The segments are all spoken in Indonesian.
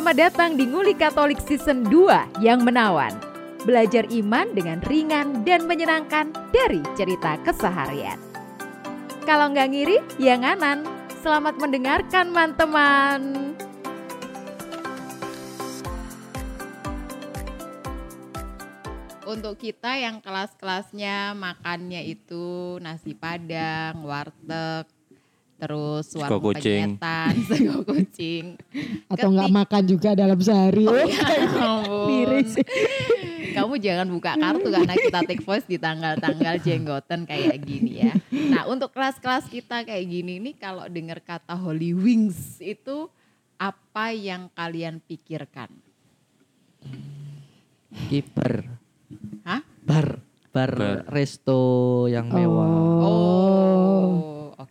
Selamat datang di Nguli Katolik Season 2 yang menawan. Belajar iman dengan ringan dan menyenangkan dari cerita keseharian. Kalau nggak ngiri, ya nganan. Selamat mendengarkan, teman-teman. Untuk kita yang kelas-kelasnya makannya itu nasi padang, warteg, terus Sego warung kucing. penyetan, sego kucing. atau nggak makan juga dalam sehari. Oh, Ya miris. Kamu jangan buka kartu karena kita take voice di tanggal-tanggal jenggoten kayak gini ya. Nah untuk kelas-kelas kita kayak gini nih kalau dengar kata Holy Wings itu apa yang kalian pikirkan? Kiper. Hah? Bar. Bar, Bar. resto yang mewah. Oh,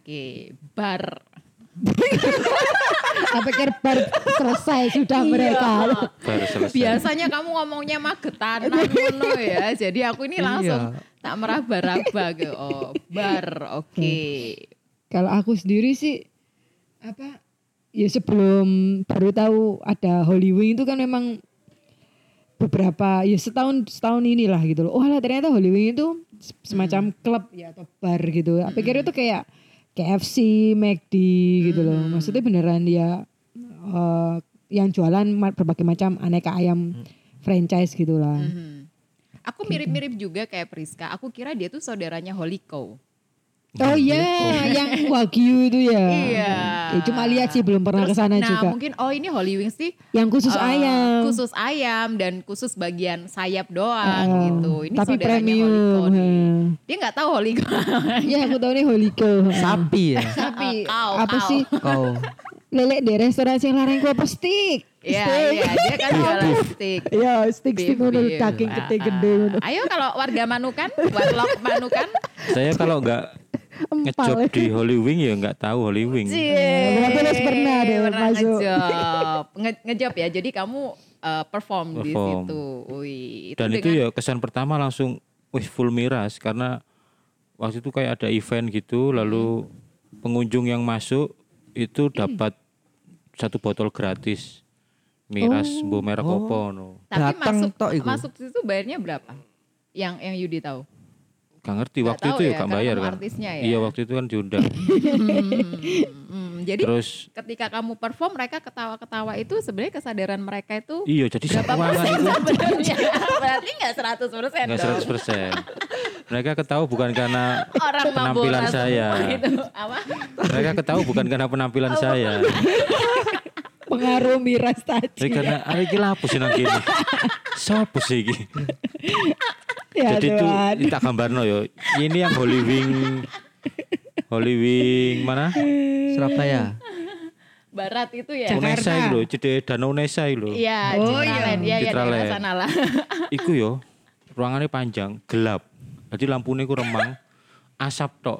oke. Bar. Saya pikir bar selesai sudah mereka. Baru selesai. Biasanya kamu ngomongnya magetan ngono ya. Jadi aku ini langsung tak meraba-raba ke oh, bar. Oke. Kalau aku sendiri sih apa ya sebelum baru tahu ada Holy Wing itu kan memang beberapa ya setahun setahun inilah gitu loh. Oh lah ternyata Holy Wing itu semacam klub ya atau bar gitu. Aku pikir itu kayak KFC, McD gitu loh. Maksudnya beneran ya eh, yang jualan berbagai macam aneka ayam franchise gitu lah. Mhm. Aku mirip-mirip juga kayak Priska. Aku kira dia tuh saudaranya Holy Cow. Oh iya, yang wagyu itu ya. Iya. Ya, cuma lihat sih belum pernah ke sana nah, juga. mungkin oh ini Holy Wings sih Yang khusus eh, ayam. Khusus ayam dan khusus bagian sayap doang Eh, gitu. Ini tapi premium. Holy eh. Dia nggak tahu Holy. Iya aku tahu nih Holy Cow. Sapi ya. Tapi Kau, apa kau. sih Kau. lele di restoran yang larang kue apa stick? Iya, iya, dia kan jualan stick. Iya, stick stick Beef, ngono beef. daging Ah, gede-gede ah. ngono. Ayo kalau warga Manukan, warlock Manukan. Saya kalau nggak ngejob di Holy Wing ya nggak tahu Holy Wing. Cie, berarti Nes pernah deh pernah masuk. ngejob. Nge- ngejob ya. Jadi kamu uh, perform, di Perform. situ. Wih, Dan itu ya kesan pertama langsung wih full miras karena waktu itu kayak ada event gitu lalu pengunjung yang masuk itu dapat satu botol gratis miras bu merek Oh. opo no. Tapi Datang masuk tok masuk situ bayarnya berapa? Yang yang Yudi tahu. Gak ngerti Nggak waktu itu ya ya, gak karena bayar kan. artisnya ya. Iya waktu itu kan diundang. Hmm, jadi Terus ketika kamu perform mereka ketawa-ketawa itu sebenarnya kesadaran mereka itu iya jadi berapa persen itu sebenarnya? Berarti nggak 100 persen nggak dong. 100%. Mereka ketahu bukan karena Orang penampilan saya. Gitu. Apa? Mereka ketahu bukan karena penampilan Oh, saya. Pengaruh miras tadi. karena lapo sih nang kene. Sopo sih iki? Ya Jadi itu Tuhan. tak gambarno yo. Ini yang Holy Wing Holy Wing mana? Surabaya. Barat itu ya. Jakarta. Unesa iki lho, cedek Danau Unesa iki lho. Iya, Oh, Citraland. Iya, iya, daerah sana lah. Iku yo ruangannya panjang, gelap. Jadi lampunya ku remang, asap tok.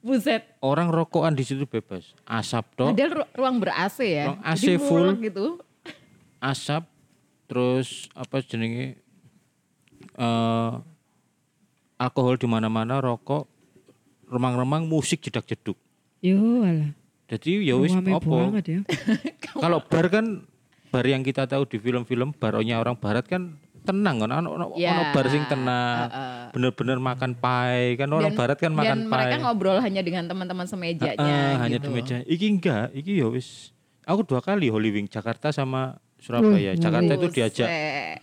Buset. Orang rokokan di situ bebas. Asap tok, Padahal ru- ruang ber-AC ya. Ruang AC Jadi full. gitu. asap terus apa jenenge eh alkohol di mana-mana, rokok, remang-remang, musik jedak-jeduk. Yo alah. Jadi ya wis apa? banget ya. Kalau bar kan bar yang kita tahu di film-film baronya orang barat kan tenang kan ono ono Ya, ono bar sing tenang. Bener-bener makan pie kan orang Dan- barat kan makan Dan mereka pie. ngobrol hanya dengan teman-teman semejanya Heeh, hanya gitu. di meja. Iki enggak, iki ya wis. Aku dua kali Holy Wing Jakarta sama Surabaya. Wih, Jakarta itu diajak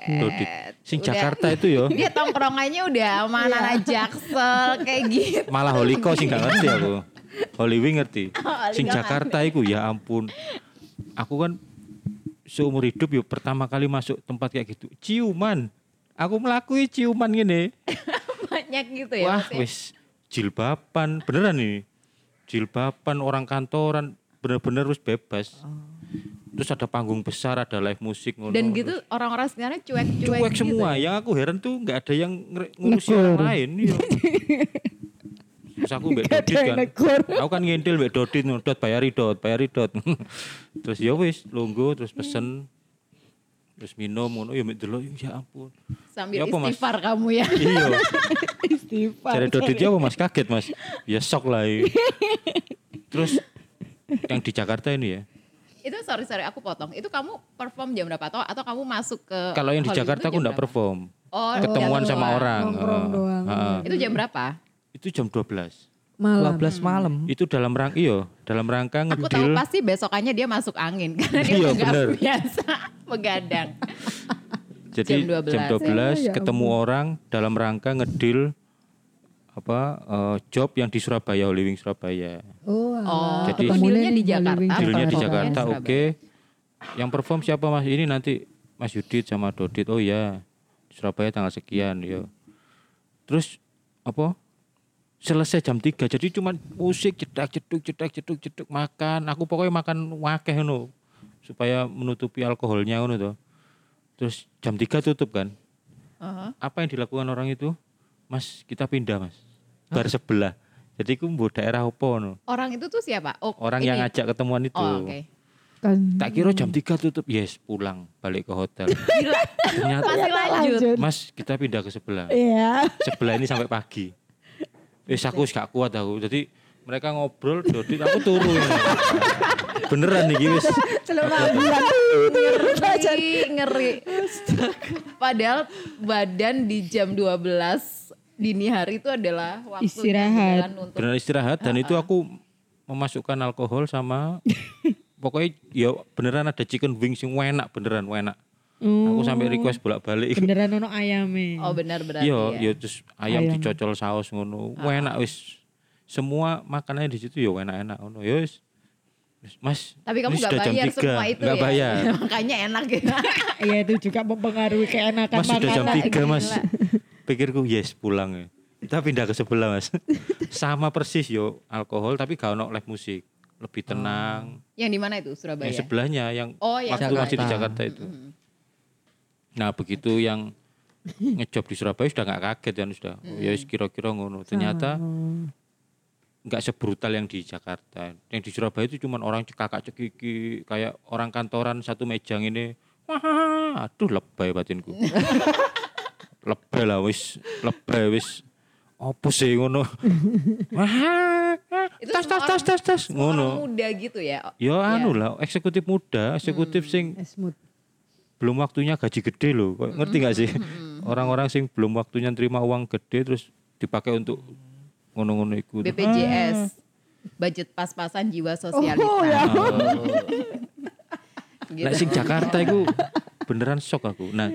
Dodit. Sing Udah. Jakarta itu yo. Dia tongkrongannya udah mana Iya. jaksel kayak gitu. Malah Holiko sih nggak ngerti aku. Holy Wing ngerti. Sing Jakarta iku ya ampun. Aku kan seumur hidup yuk pertama kali masuk tempat kayak gitu. Ciuman. Aku melakui ciuman gini. Banyak gitu ya. Wah, wis jilbaban beneran nih. Jilbaban orang kantoran bener-bener wis bebas. Terus ada panggung besar, ada live musik ngono. Dan gitu orang-orang sekarang cuek-cuek cuek gitu semua. ya. Yang aku heran tuh nggak ada yang ngere- ngurusi Negur. orang lain. Iya. Terus aku mbak Dodit kan. Aku kan ngintil mbak Dodit, dot bayari dot, bayari dot. terus ya wis, lungguh, terus pesen. Terus minum, ngono ya delok, ya ampun. Sambil Ya apa, Mas? istighfar kamu ya. Iya, Istighfar. cari Dodit ya apa mas? Kaget mas. Ya sok lah. iya. Terus yang di Jakarta ini ya, Itu sorry sorry aku potong. Itu kamu perform jam berapa atau atau kamu masuk ke Kalau yang di Hollywood Jakarta aku enggak berapa? perform. Oh, Ketemuan jam sama doang. orang. Nongkrong Heeh. doang. Heeh. Itu jam berapa? Itu jam 12. Malam. 12 malam. Itu dalam rangka iyo, dalam rangka Aku tahu pasti besokannya dia masuk angin karena dia Iya, nggak biasa begadang. Jadi jam 12. jam 12 Ya ketemu orang dalam rangka ngedil apa eh, job yang di Surabaya, Holy Wing Surabaya. Oh, Oh, Jadi- dealnya di Jakarta. Dealnya di Jakarta, oke. Yang perform siapa Mas? Ini nanti Mas Yudit sama Dodit. Oh ya, di Surabaya tanggal sekian, yo. Terus apa? Selesai jam 3. Jadi cuma musik cedak ceduk cedak ceduk ceduk makan. Aku pokoknya makan wakeh ngono supaya menutupi alkoholnya ngono tuh. Terus jam 3 tutup kan. Heeh. Apa yang dilakukan orang itu? Mas, kita pindah, Mas. Bar sebelah. Jadi ku mbok daerah opo no. Orang itu tuh siapa? Oh, Orang ini. yang ngajak ketemuan itu. Oh, oke. Kan. Tak kira jam 3 tutup, yes pulang balik ke hotel. Ternyata Masih lanjut. Mas kita pindah ke sebelah. Iya. Sebelah ini sampai pagi. Wis aku wis gak kuat aku. Jadi mereka ngobrol, Dodit aku turu ini. Beneran nih wis. Bulan. ngeri, ngeri. Padahal badan di jam 12 dini hari itu adalah waktu Istirahat. jalan untuk Beneran istirahat dan itu aku memasukkan alkohol sama pokoknya ya beneran ada chicken wings yang enak beneran enak. Aku sampai request bolak-balik. Beneran ono ayame. Oh benar berarti Iya, ya. ya terus ayam, Ayam. dicocol saus ngono. Enak wis. Semua makanannya di situ ya enak-enak ngono. Ya wis. Wis, Mas, Tapi kamu jam bayar 3. semua itu Nggak ya. bayar. Makanya enak gitu. Iya itu juga mempengaruhi keenakan Mas sudah jam makanan. 3 mas. Pikirku yes pulang ya. Kita pindah ke sebelah mas. Sama persis yo alkohol tapi gak ono live musik. Lebih tenang. Yang di mana itu Surabaya? Yang sebelahnya yang Oh, yang waktu masih di Jakarta. Itu. Nah begitu yang ngejob di Surabaya sudah nggak kaget kan sudah. Oh, ya kira-kira ngono. Ternyata nggak sebrutal yang di Jakarta. Yang di Surabaya itu cuma orang cekakak cekiki kayak orang kantoran satu mejang ini. Wah, aduh lebay batinku. lebay lah wis, lebay wis. Apa sih ngono? Wah, Itu tas tas tas tas tas ngono. Muda gitu ya. Ya anu lah, eksekutif muda, eksekutif sing Esmut. belum waktunya gaji gede loh. Kok Ngerti nggak sih? Orang-orang sing belum waktunya terima uang gede terus dipakai untuk ngono-ngono iku. BPJS. Budget pas-pasan jiwa sosialita. Oh, ya. Gitu. Nah, sing Jakarta itu beneran shock aku. Nah,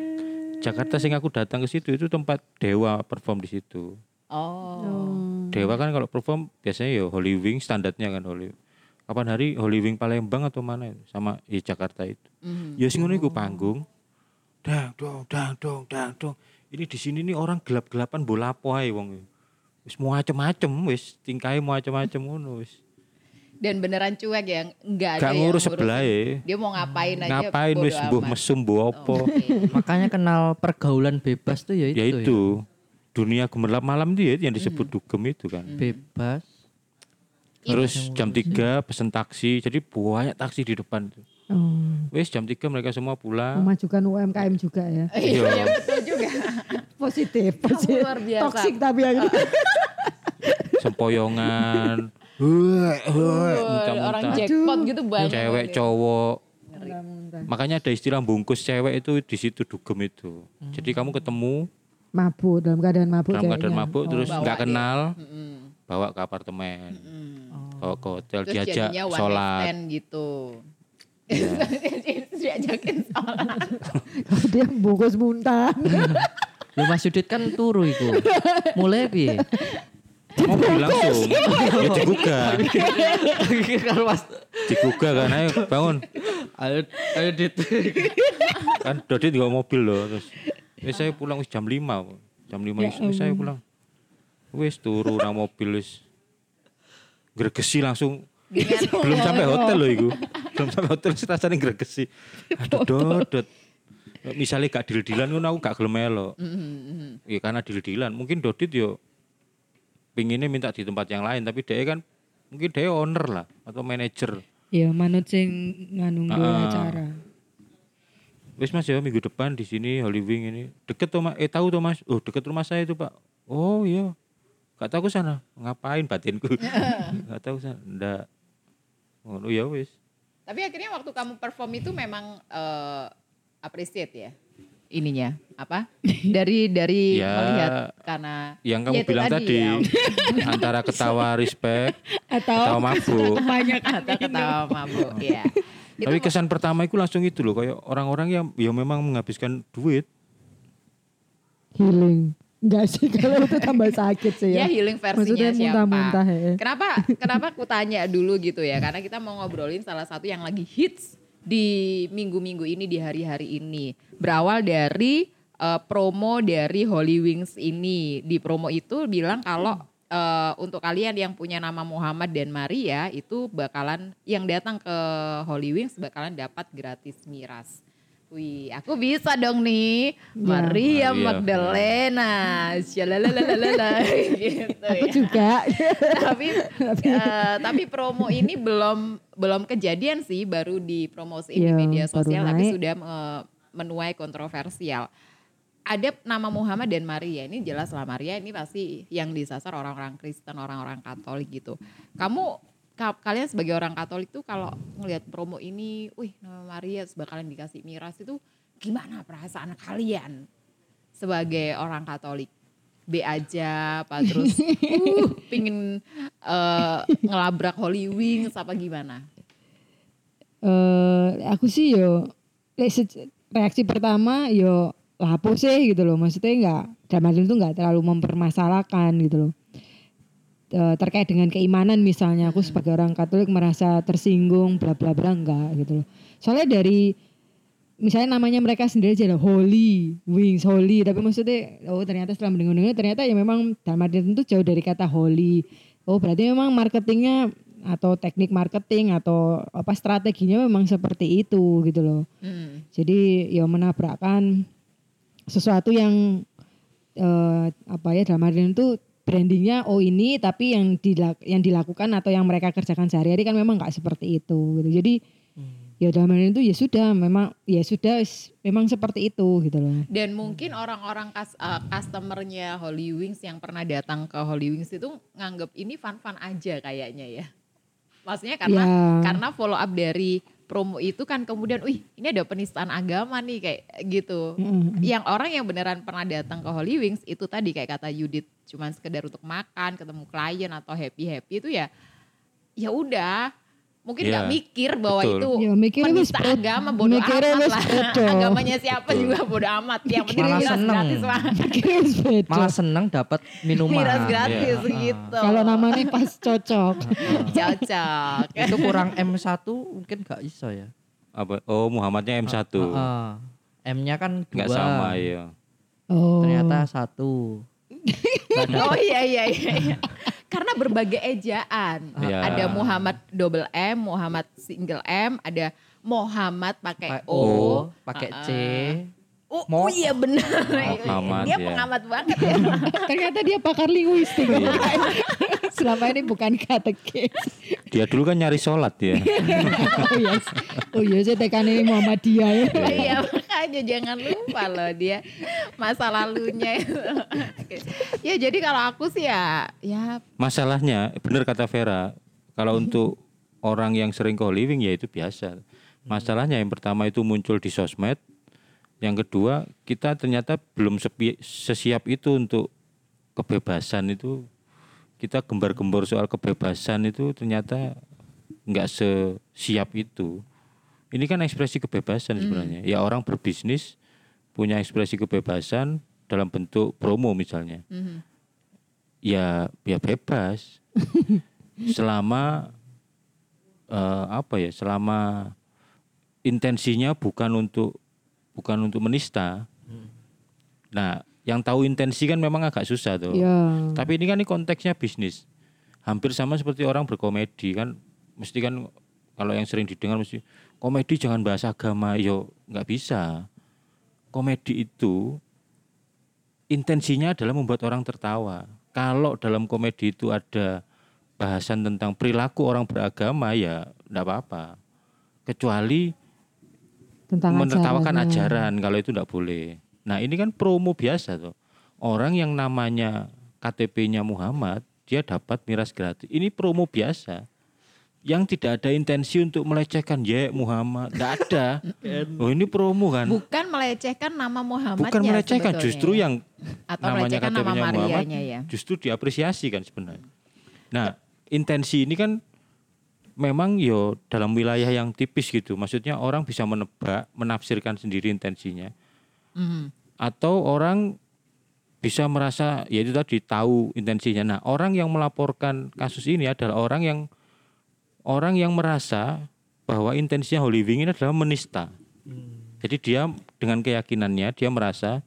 Jakarta sing aku datang ke situ itu tempat Dewa perform di situ. Oh. Dewa kan kalau perform biasanya ya Holy Wing standarnya kan Holy. Kapan hari Holy Wing Palembang atau mana itu? sama di Jakarta itu. Mhm. Ya sing ngono iku panggung. Dang dong dang dong dang dong. Ini di sini nih orang gelap-gelapan bola apa ae wong. Wis macem-macem wis tingkahe macem-macem ngono wis. Dan beneran cuek ya, enggak ada Gak yang ngurus sebelah ya. Dia mau ngapain aja Ngapain wis mbuh mesum mbuh apa. Oke. Makanya kenal pergaulan bebas tuh ya itu. ya itu. Dunia gemerlap malam dia yang disebut dugem itu kan. Bebas. Terus jam 3 pesen taksi, jadi banyak taksi di depan. tuh. Oh. Wes jam 3 mereka semua pulang. Memajukan UMKM juga ya. Iya, Iya. betul juga. Positif, positif. luar biasa. Toxic tapi ya. Sempoyongan. Wah, orang jackpot gitu banyak. Cewek banget. cowok. Makanya ada istilah bungkus cewek itu di situ dugem itu. Jadi kamu ketemu Mabuk dalam keadaan mabuk dalam keadaan kayaknya. mabuk Oh. terus nggak dia. kenal, Mm-mm. bawa ke apartemen, Mm. bawa ke hotel, Terus diajak sholat. gitu. Iya. Diajakin sholat. Dia bungkus muntah. Lu Mas Yudit kan turu iku. Mulai piye? Mobil langsung, ya digugah, Kalau Mas digugah kan, ayo bangun. ayo ayo Dit. Kan Dodit juga mobil loh, terus wes saya pulang wis jam 5 jam 5 Ya wis saya pulang. Wis turu nang mobil wis gregesi langsung belum sampai hotel loh iku. Belum sampai hotel rasane gregesi. Aduh Dodot. Misalnya gak deal-dealan ngono aku gak gelem melo. Ya karena deal-dealan. Mungkin Dodit yo pinginnya minta di tempat yang lain tapi dia kan mungkin dia owner lah atau manajer. ya manut sing nganu nggawe Ah. acara. Wis Mas ya minggu depan di sini Holy Wing ini. Deket tuh Mas. Eh tahu tuh Mas. Oh deket rumah saya itu Pak. Oh iya. Gak tahu ke sana. Ngapain batinku? Gak tahu sana. Ndak. Oh iya wis. Tapi akhirnya waktu kamu perform itu memang eh, appreciate ya ininya apa? Dari dari Ya, melihat karena Yang kamu Ya, bilang tadi tadi, ya. antara ketawa respect, Atau ketawa mabuk. kebanyakan atau ketawa mabuk ya. Tapi kesan pertama itu langsung itu loh, kayak orang-orang yang ya memang menghabiskan duit. healing. Enggak sih kalau itu tambah sakit sih ya ya. healing versinya Maksudnya siapa? muntah-muntah ya. Kenapa kenapa aku tanya dulu gitu ya? Karena kita mau ngobrolin salah satu yang lagi hits di minggu-minggu ini di hari-hari ini. Berawal dari eh, promo dari Holy Wings ini. Di promo itu bilang kalau eh, untuk kalian yang punya nama Muhammad dan Maria itu bakalan yang datang ke Holy Wings bakalan dapat gratis miras. Wih, aku bisa dong nih. Maria Maria. Magdalena. Syalalalala gitu Aku ya. juga. tapi eh, tapi promo ini belum belum kejadian sih, baru dipromosiin di Iya, media sosial tapi naik. sudah eh, menuai kontroversial. Ada nama Muhammad dan Maria ini jelas lah Maria ini pasti yang disasar orang-orang Kristen, orang-orang Katolik gitu. Kamu ka- kalian sebagai orang Katolik tuh kalau ngelihat promo ini, wih nama Maria bakalan dikasih miras itu gimana perasaan kalian sebagai orang Katolik? B aja apa terus uh, pingin eh, ngelabrak Holy Wings apa gimana? eh aku sih yo reaksi pertama yo lapo sih gitu loh. Maksudnya enggak dalam hal itu enggak terlalu mempermasalahkan gitu loh. Eh, terkait dengan keimanan misalnya aku sebagai orang Katolik merasa tersinggung bla bla bla enggak gitu loh. Soalnya dari misalnya namanya mereka sendiri aja lah Holy Wings Holy tapi maksudnya oh ternyata setelah mendengar ternyata ya memang dalam arti itu jauh dari kata holy oh berarti memang marketingnya atau teknik marketing atau apa strateginya memang seperti itu gitu loh Hmm. jadi ya menabrakkan sesuatu yang eh, apa ya dalam arti itu brandingnya oh ini tapi yang dilak- yang dilakukan atau yang mereka kerjakan sehari-hari kan memang nggak seperti itu gitu jadi ya dalam hal itu ya sudah memang ya sudah memang seperti itu gitu loh Dan mungkin orang-orang kas, eh, customernya Holy Wings yang pernah datang ke Holy Wings itu nganggep ini fun-fun aja kayaknya ya. Maksudnya karena Ya. karena follow up dari promo itu kan kemudian, wih ini ada penistaan agama nih kayak gitu. Mm-mm. Yang orang yang beneran pernah datang ke Holy Wings itu tadi kayak kata Yudit cuman sekedar untuk makan, ketemu klien atau happy happy itu ya, ya udah. Mungkin Ya, nggak mikir bahwa betul. itu Ya, mikirnya wis penista pet- agama bodoh amat lah. Agamanya siapa juga bodoh amat. Yang penting Malah seneng. gratis mah. Malah seneng dapat minuman. Miras gratis Iya. gitu. kalau namanya pas cocok cocok. Itu kurang M1 mungkin gak iso ya. Apa? Oh, Muhammadnya M1. Heeh. M-nya kan dua. Nggak sama ya. oh Ternyata satu. Oh iya iya iya. iya. Karena berbagai ejaan. Iya. Ada Muhammad double M, Muhammad single M, ada Muhammad pakai O, O, pakai C. Oh, Mo- oh iya benar. Muhammad, Dia ya. pengamat banget ya. ternyata dia pakar linguistik selama ini bukan katekis Dia dulu kan nyari sholat ya. oh iya oh iya saya tekan ini Muhammadiyah ya iya makanya jangan lupa loh dia masa lalunya. Oke. ya jadi kalau aku sih ya ya Masalahnya, benar kata Vera, kalau untuk orang yang sering Wing ya itu biasa. Masalahnya yang pertama itu muncul di sosmed, yang kedua kita ternyata belum sepi- sesiap itu untuk kebebasan itu. Kita gembar-gembor soal kebebasan itu ternyata nggak sesiap itu. Ini kan ekspresi kebebasan sebenarnya. Ya orang berbisnis punya ekspresi kebebasan dalam bentuk promo misalnya mhm. ya ya bebas selama eh, apa ya selama intensinya bukan untuk bukan untuk menista nah yang tahu intensi kan memang agak susah tuh ya tapi ini kan ini konteksnya bisnis hampir sama seperti orang berkomedi kan mesti kan kalau yang sering didengar mesti komedi jangan bahas agama yo nggak bisa komedi itu intensinya adalah membuat orang tertawa. Kalau dalam komedi itu ada bahasan tentang perilaku orang beragama ya enggak apa-apa. Kecuali tentang menertawakan ajarannya. ajaran kalau itu enggak boleh. Nah, ini kan promo biasa tuh. Orang yang namanya KTP-nya Muhammad, dia dapat miras gratis. Ini promo biasa. yang tidak ada intensi untuk melecehkan ya Muhammad, tidak ada. oh ini promo kan? Bukan melecehkan nama Muhammadnya Bukan melecehkan, sebetulnya justru ya. yang atau namanya melecehkan nama KTP-nya Muhammad, ya. justru diapresiasi kan sebenarnya. Nah, intensi ini kan memang yo dalam wilayah yang tipis gitu. Maksudnya orang bisa menebak, menafsirkan sendiri intensinya. Mhm. Atau orang bisa merasa ya itu tadi tahu intensinya. Nah, orang yang melaporkan kasus ini adalah orang yang orang yang merasa bahwa intensinya Holy Wing ini adalah menista. Jadi dia dengan keyakinannya dia merasa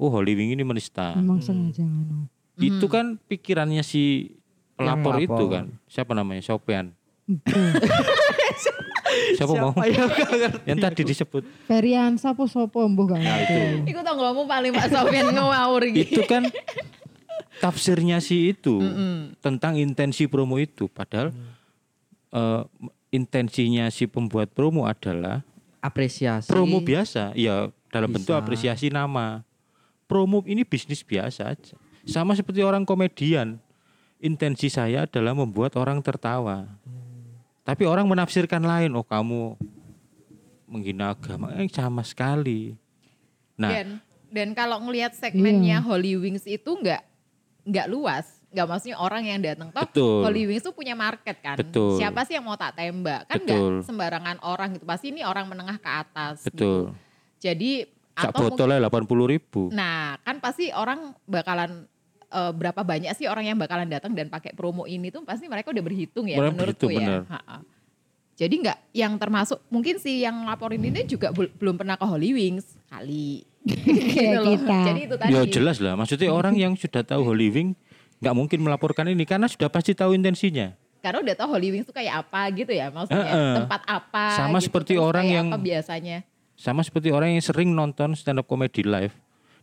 oh Holy Wing ini menista. Memang sengaja ngono. Itu kan pikirannya si pelapor Yang itu kan. Siapa namanya? Sopian. Siapa mau? gak ngerti? Yang tadi disebut. Ferian sapo sopo mbuh gak Nah, ngerti. Iku tanggomu paling Pak Sofian ngawur gitu. itu kan tafsirnya si itu tentang intensi promo itu padahal eh, intensinya si pembuat promo adalah Apresiasi. promo biasa ya dalam bentuk Bisa. apresiasi nama promo ini bisnis biasa aja sama seperti orang komedian intensi saya adalah membuat orang tertawa tapi orang menafsirkan lain oh kamu menghina agama eh, sama sekali nah Dan dan kalau ngelihat segmennya Iya. Holy Wings itu nggak nggak luas, nggak maksudnya orang yang datang toh Betul. Holy Wings tuh punya market kan. Betul. Siapa sih yang mau tak tembak? Kan nggak sembarangan orang gitu. Pasti ini orang menengah ke atas. gitu. betul Jadi sak atau mungkin- botolnya delapan puluh ribu Nah, kan pasti orang bakalan eh, berapa banyak sih orang yang bakalan datang dan pakai promo ini tuh pasti mereka udah berhitung ya Mereka menurutku berhitung, ya. benar. Ha-ha. Jadi nggak yang termasuk mungkin si yang laporin ini juga bel- belum pernah ke Holy Wings kali. Gitu loh. kita. Jadi itu tadi. Ya jelas lah, maksudnya orang yang sudah tahu Holy Wing nggak mungkin melaporkan ini karena sudah pasti tahu intensinya. Karena udah tahu Holy Wings tuh kayak apa gitu ya maksudnya Heeh. tempat apa. Sama gitu. seperti orang yang- apa biasanya. Sama seperti orang yang sering nonton stand up comedy live,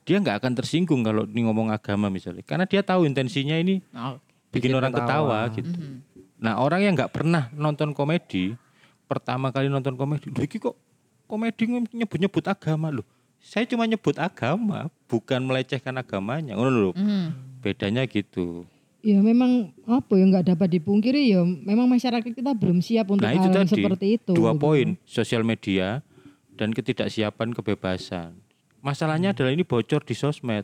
dia nggak akan tersinggung kalau ini ngomong agama misalnya, karena dia tahu intensinya ini Oh, bikin, Bikin orang ketawa, ketawa. gitu. mhm. Nah orang yang nggak pernah nonton komedi, pertama kali nonton komedi, loh iki kok komedi nyebut-nyebut agama loh. Saya cuma nyebut agama, bukan melecehkan agamanya. Ngono lho. Mhm. Bedanya gitu. Ya memang apa ya nggak dapat dipungkiri ya memang masyarakat kita belum siap untuk Nah itu hal tadi seperti itu. dua gitu. poin sosial media dan ketidaksiapan kebebasan. Masalahnya adalah ini bocor di sosmed.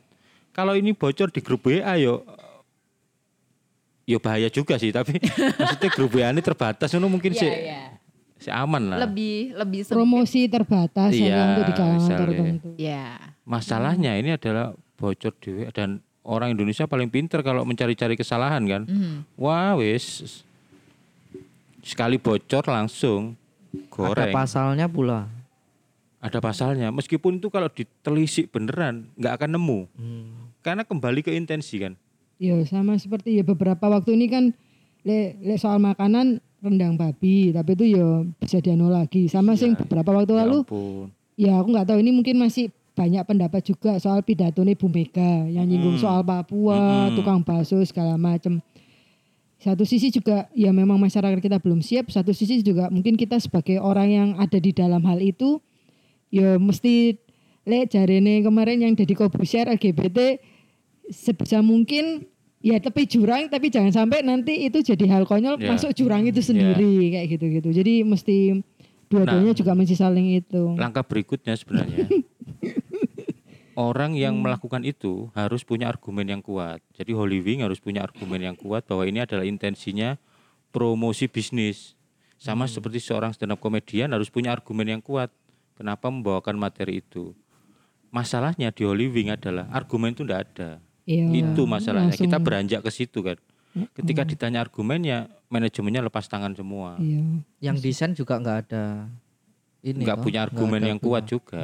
Kalau ini bocor di grup WA yo yo bahaya juga sih tapi maksudnya grup WA ini terbatas itu mungkin Iya, sih iya. sih aman lah. Lebih lebih sempit. Promosi terbatas Iya, hanya untuk di kalangan tertentu. Ya. Masalahnya ini adalah bocor di WA dan orang Indonesia paling pinter kalau mencari-cari kesalahan kan. Mhm. Wah wis sekali bocor langsung Ada goreng. pasalnya pula. Ada pasalnya. Meskipun itu kalau ditelisik beneran nggak akan nemu. Karena kembali ke intensi kan? Ya sama seperti ya beberapa waktu ini kan le, le soal makanan rendang babi tapi itu ya bisa dianu lagi. Sama sing beberapa waktu ya lalu ampun. ya aku nggak tahu ini mungkin masih banyak pendapat juga soal pidato nih Bu Mega yang nyinggung Hmm. soal Papua, Mm-mm. tukang bakso segala macam. Satu sisi juga ya memang masyarakat kita belum siap, satu sisi juga mungkin kita sebagai orang yang ada di dalam hal itu ya mesti le jarene kemarin yang jadi kobusier LGBT sebisa mungkin ya tepi jurang tapi jangan sampai nanti itu jadi hal konyol Ya. masuk jurang itu sendiri kayak gitu-gitu. Jadi mesti dua-duanya Nah. juga mesti saling itu. langkah berikutnya sebenarnya orang yang melakukan itu harus punya argumen yang kuat jadi Holy Wing harus punya argumen yang kuat bahwa ini adalah intensinya promosi bisnis sama seperti seorang stand up komedian harus punya argumen yang kuat kenapa membawakan materi itu? Masalahnya di Holy Wing adalah argumen itu tidak ada. Iya, itu masalahnya. Langsung- kita beranjak ke situ kan. Ketika ditanya argumennya manajemennya lepas tangan semua. Iya. Yang desain juga nggak ada ini nggak punya argumen ada yang kuat punya. juga.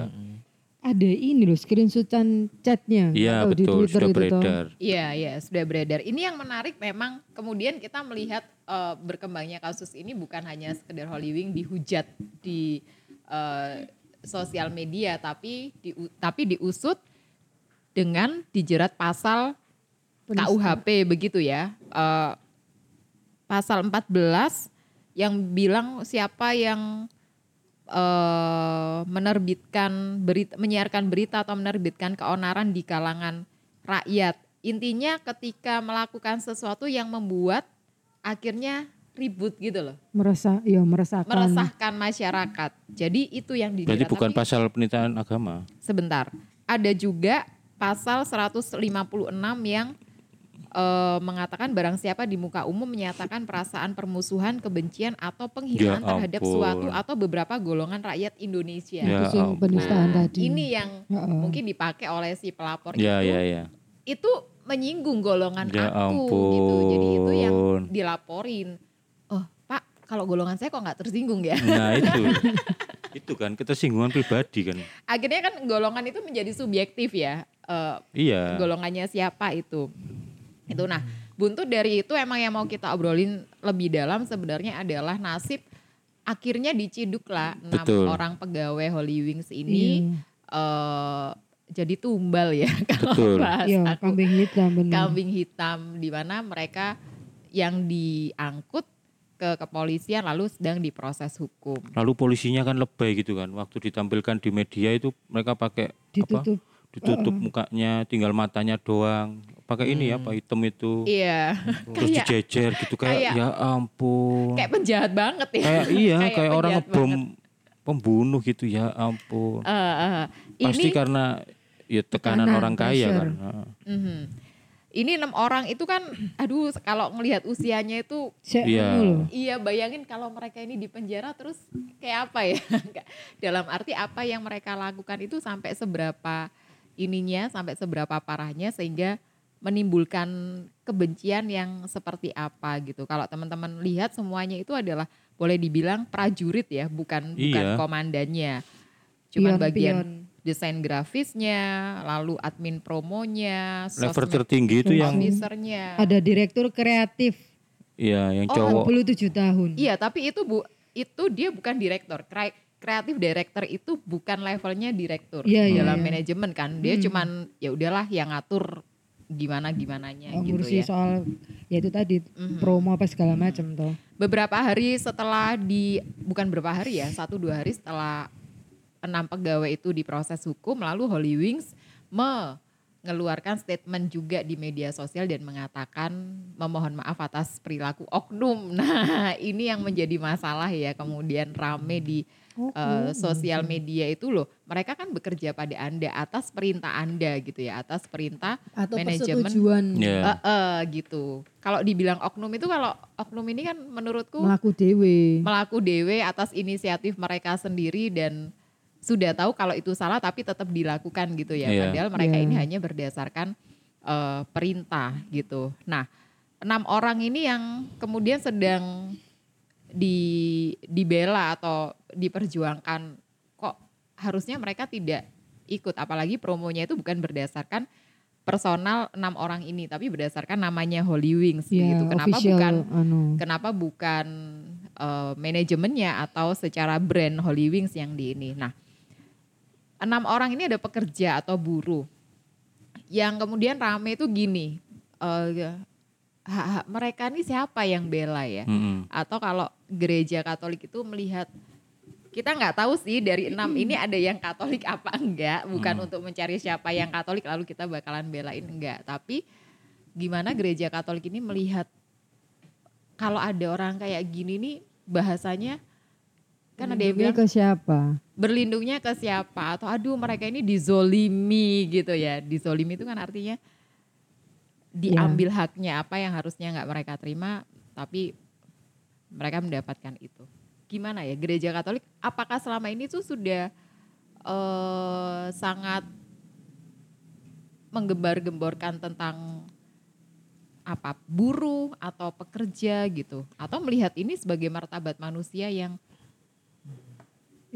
Ada ini loh screenshotan chatnya. iya atau di betul. Twitter sudah gitu beredar. Iya, iya, sudah beredar. Ini yang menarik memang kemudian kita melihat eh, berkembangnya kasus ini bukan hanya sekedar Holy Wing dihujat di eh, sosial media, tapi di, tapi diusut dengan dijerat pasal Penista. KUHP begitu ya. Eh, pasal 14 yang bilang siapa yang eh, menerbitkan berita, menyiarkan berita atau menerbitkan keonaran di kalangan rakyat. Intinya ketika melakukan sesuatu yang membuat akhirnya ribut gitu loh. Merasa ya meresahkan. Meresahkan masyarakat. Jadi itu yang dilihat. Berarti bukan Tapi pasal penistaan agama. sebentar. Ada juga pasal 156 yang eh, mengatakan barang siapa di muka umum menyatakan perasaan permusuhan, kebencian atau penghinaan Ya terhadap ampun. suatu atau beberapa golongan rakyat Indonesia. Ya Itu sing ampun. penistaan Nah, tadi. ini yang Heeh. mungkin dipakai oleh si pelapor Ya itu ya ya. itu menyinggung golongan Ya aku gitu. Jadi itu yang ampun. dilaporin. Kalau golongan saya kok nggak tersinggung ya? Nah itu. itu kan ketersinggungan pribadi kan. Akhirnya kan golongan itu menjadi subjektif ya. Eh, Iya. golongannya siapa itu. Itu nah, buntut dari itu emang yang mau kita obrolin lebih dalam sebenarnya adalah nasib akhirnya diciduk lah enam orang pegawai Holy Wings ini eh jadi tumbal ya kalau Betul. bahas Iya, aku. kambing hitam benar. kambing hitam di mana mereka yang diangkut ke kepolisian lalu sedang diproses hukum. Lalu polisinya kan lebay gitu kan. Waktu ditampilkan di media itu mereka pakai apa? Ditutup. Ditutup mukanya, tinggal matanya doang. Pakai ini ya, apa hitam itu. Iya, Terus kayak dijejer gitu kayak, kayak- ya ampun. kayak penjahat banget ya. Kayak iya, kayak, orang penjahat ngebom banget. pembunuh gitu ya ampun. Eh, eh, Pasti ini karena ya tekanan, Tekanan, orang kaya pressure. kan. Heeh. Mhm. Ini enam orang itu kan, aduh kalau ngelihat usianya itu, Iya. iya bayangin kalau mereka ini di penjara terus kayak apa ya? Dalam arti apa yang mereka lakukan itu sampai seberapa ininya, sampai seberapa parahnya sehingga menimbulkan kebencian yang seperti apa gitu. Kalau teman-teman lihat semuanya itu adalah boleh dibilang prajurit ya, bukan bukan Iya. komandannya. Cuman Pion, bagian pion. Desain grafisnya, lalu admin promonya, Level tertinggi itu yang. Ada direktur kreatif ya yang Oh, cowok 27 tahun. Iya, tapi itu bu itu dia bukan direktur. Kre- Kreatif director itu bukan levelnya direktur Iya, iya, dalam iya. manajemen kan. Dia Hmm. cuman ya udahlah yang ngatur gimana gimananya Oh, gitu ya. soal ya itu tadi Mhm. promo apa segala macam toh. Beberapa hari setelah di bukan berapa hari ya, satu dua hari setelah enam pegawai itu diproses hukum, lalu Holy Wings mengeluarkan statement juga di media sosial dan mengatakan memohon maaf atas perilaku oknum. Nah, ini yang menjadi masalah ya kemudian rame di eh, sosial media itu loh. Mereka kan bekerja pada Anda atas perintah Anda gitu ya, atas perintah Atau manajemen persetujuan ya Eh, eh, gitu. Kalau dibilang oknum itu kalau oknum ini kan menurutku melaku dewe. melaku dewe atas inisiatif mereka sendiri dan sudah tahu kalau itu salah tapi tetap dilakukan gitu ya. Iya. Padahal mereka Iya. ini hanya berdasarkan eh, perintah gitu. Nah, enam orang ini yang kemudian sedang di dibela atau diperjuangkan kok harusnya mereka tidak ikut apalagi promonya itu bukan berdasarkan personal enam orang ini tapi berdasarkan namanya Holy Wings Ya, gitu. Kenapa official, bukan anu. kenapa bukan eh, manajemennya atau secara brand Holy Wings yang di ini. Nah, enam orang ini ada pekerja atau buruh. Yang kemudian rame itu gini, eh, hak-hak mereka ini siapa yang bela ya? Mm-mm. Atau kalau gereja Katolik itu melihat kita nggak tahu sih dari enam ini ada yang Katolik apa enggak, bukan untuk mencari siapa yang Katolik lalu kita bakalan belain enggak, tapi gimana gereja Katolik ini melihat kalau ada orang kayak gini nih bahasanya kan ada yang bilang ke siapa? berlindungnya ke siapa? Atau aduh mereka ini dizolimi gitu ya. Dizolimi itu kan artinya diambil haknya apa yang harusnya nggak mereka terima tapi mereka mendapatkan itu. Gimana ya gereja Katolik? Apakah selama ini tuh sudah eh, sangat menggembar-gemborkan tentang apa buruh atau pekerja gitu? Atau melihat ini sebagai martabat manusia yang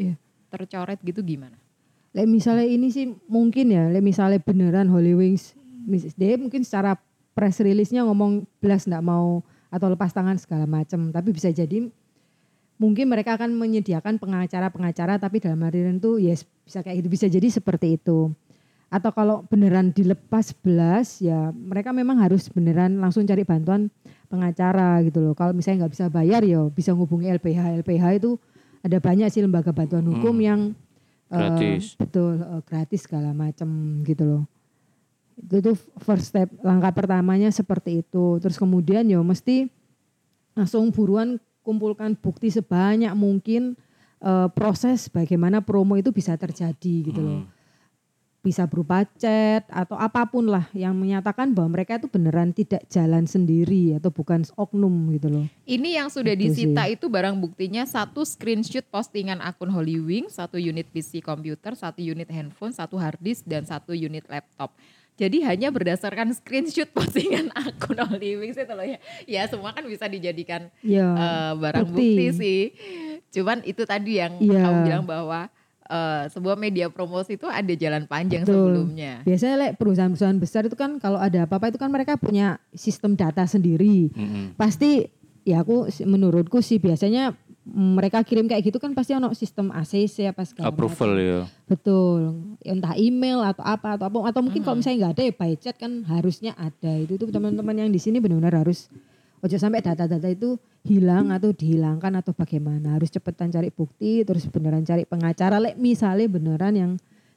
Iya. tercoret gitu gimana? Lek misalnya ini sih mungkin ya, lek misalnya beneran Holy Wings, dia mungkin secara press release-nya ngomong belas nggak mau atau lepas tangan segala macam, tapi bisa jadi mungkin mereka akan menyediakan pengacara-pengacara, tapi dalam harian itu ya bisa kayak gitu, bisa jadi seperti itu. Atau kalau beneran dilepas belas, ya mereka memang harus beneran langsung cari bantuan pengacara gitu loh. Kalau misalnya nggak bisa bayar ya bisa ngubungi LPH. LPH itu ada banyak sih lembaga bantuan hukum Hmm. yang eh, Gratis. betul eh, gratis segala macam gitu loh. Itu tuh first step langkah pertamanya seperti itu. Terus kemudian ya mesti langsung buruan kumpulkan bukti sebanyak mungkin eh, proses bagaimana promo itu bisa terjadi gitu loh. Bisa berupa chat atau apa pun lah yang menyatakan bahwa mereka itu beneran tidak jalan sendiri atau bukan oknum gitu loh. Ini yang sudah Itu disita itu barang buktinya satu screenshot postingan akun Holy Wings, satu unit PC komputer, satu unit handphone, satu hard disk dan satu unit laptop. Jadi hanya berdasarkan screenshot postingan akun Holy Wings itu loh ya. Ya semua kan bisa dijadikan Ya, eh, barang bukti. bukti. sih. Cuman itu tadi yang Iya. kamu bilang bahwa eh, sebuah media promosi itu ada jalan panjang Betul. sebelumnya. Biasanya like, perusahaan-perusahaan besar itu kan kalau ada apa-apa itu kan mereka punya sistem data sendiri. Mm-mm. Pasti ya aku menurutku sih biasanya mereka kirim kayak gitu kan pasti ono sistem ACC apa segala Approval macam. ya. Betul. Entah email atau apa atau apa atau mungkin kalau misalnya nggak ada ya by chat kan harusnya ada. Itu tuh teman-teman yang di sini benar-benar harus ojo sampai data-data itu hilang atau dihilangkan atau bagaimana. Harus cepetan cari bukti terus beneran cari pengacara. Lek misalnya beneran yang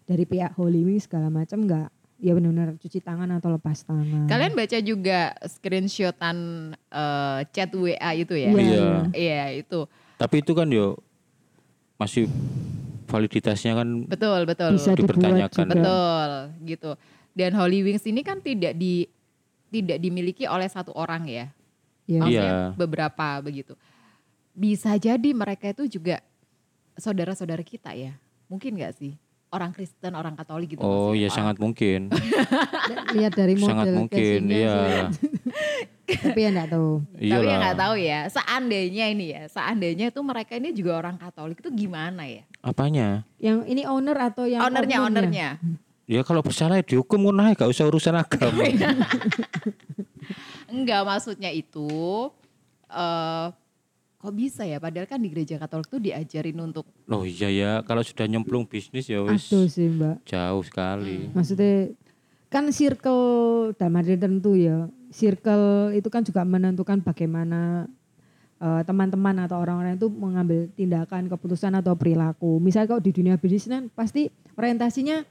dari pihak Holy Wings segala macam nggak ya benar-benar cuci tangan atau lepas tangan. Kalian baca juga screenshotan eh, chat WA itu ya? Iya, Iya. Iya itu. Tapi itu kan yo masih validitasnya kan Betul, betul. Bisa dipertanyakan. juga. Betul, gitu. Dan Holy Wings ini kan tidak di tidak dimiliki oleh satu orang ya. Ya. Maksudnya Iya. beberapa begitu. Bisa jadi mereka itu juga saudara-saudara kita ya. Mungkin nggak sih? Orang Kristen, orang Katolik gitu. Oh maksudnya. ya sangat mungkin. Lihat dari model sangat mungkin ya. sih. Tapi ya enggak tahu. Tapi ya nggak tahu ya. Seandainya ini ya, seandainya itu mereka ini juga orang Katolik itu gimana ya? Apanya? Yang ini owner atau yang ownernya, oknumnya? ownernya. Ya kalau bersalah ya dihukum ngono ae, gak usah urusan agama. Enggak maksudnya itu eh kok bisa ya? Padahal kan di gereja Katolik tuh diajarin untuk Loh iya ya, kalau sudah nyemplung bisnis ya wis Aduh sih mbak. jauh sekali. Maksudnya kan circle dalam arti tertentu ya. Circle itu kan juga menentukan bagaimana eh, teman-teman atau orang-orang itu mengambil tindakan, keputusan atau perilaku. Misalnya kalau di dunia bisnis kan pasti orientasinya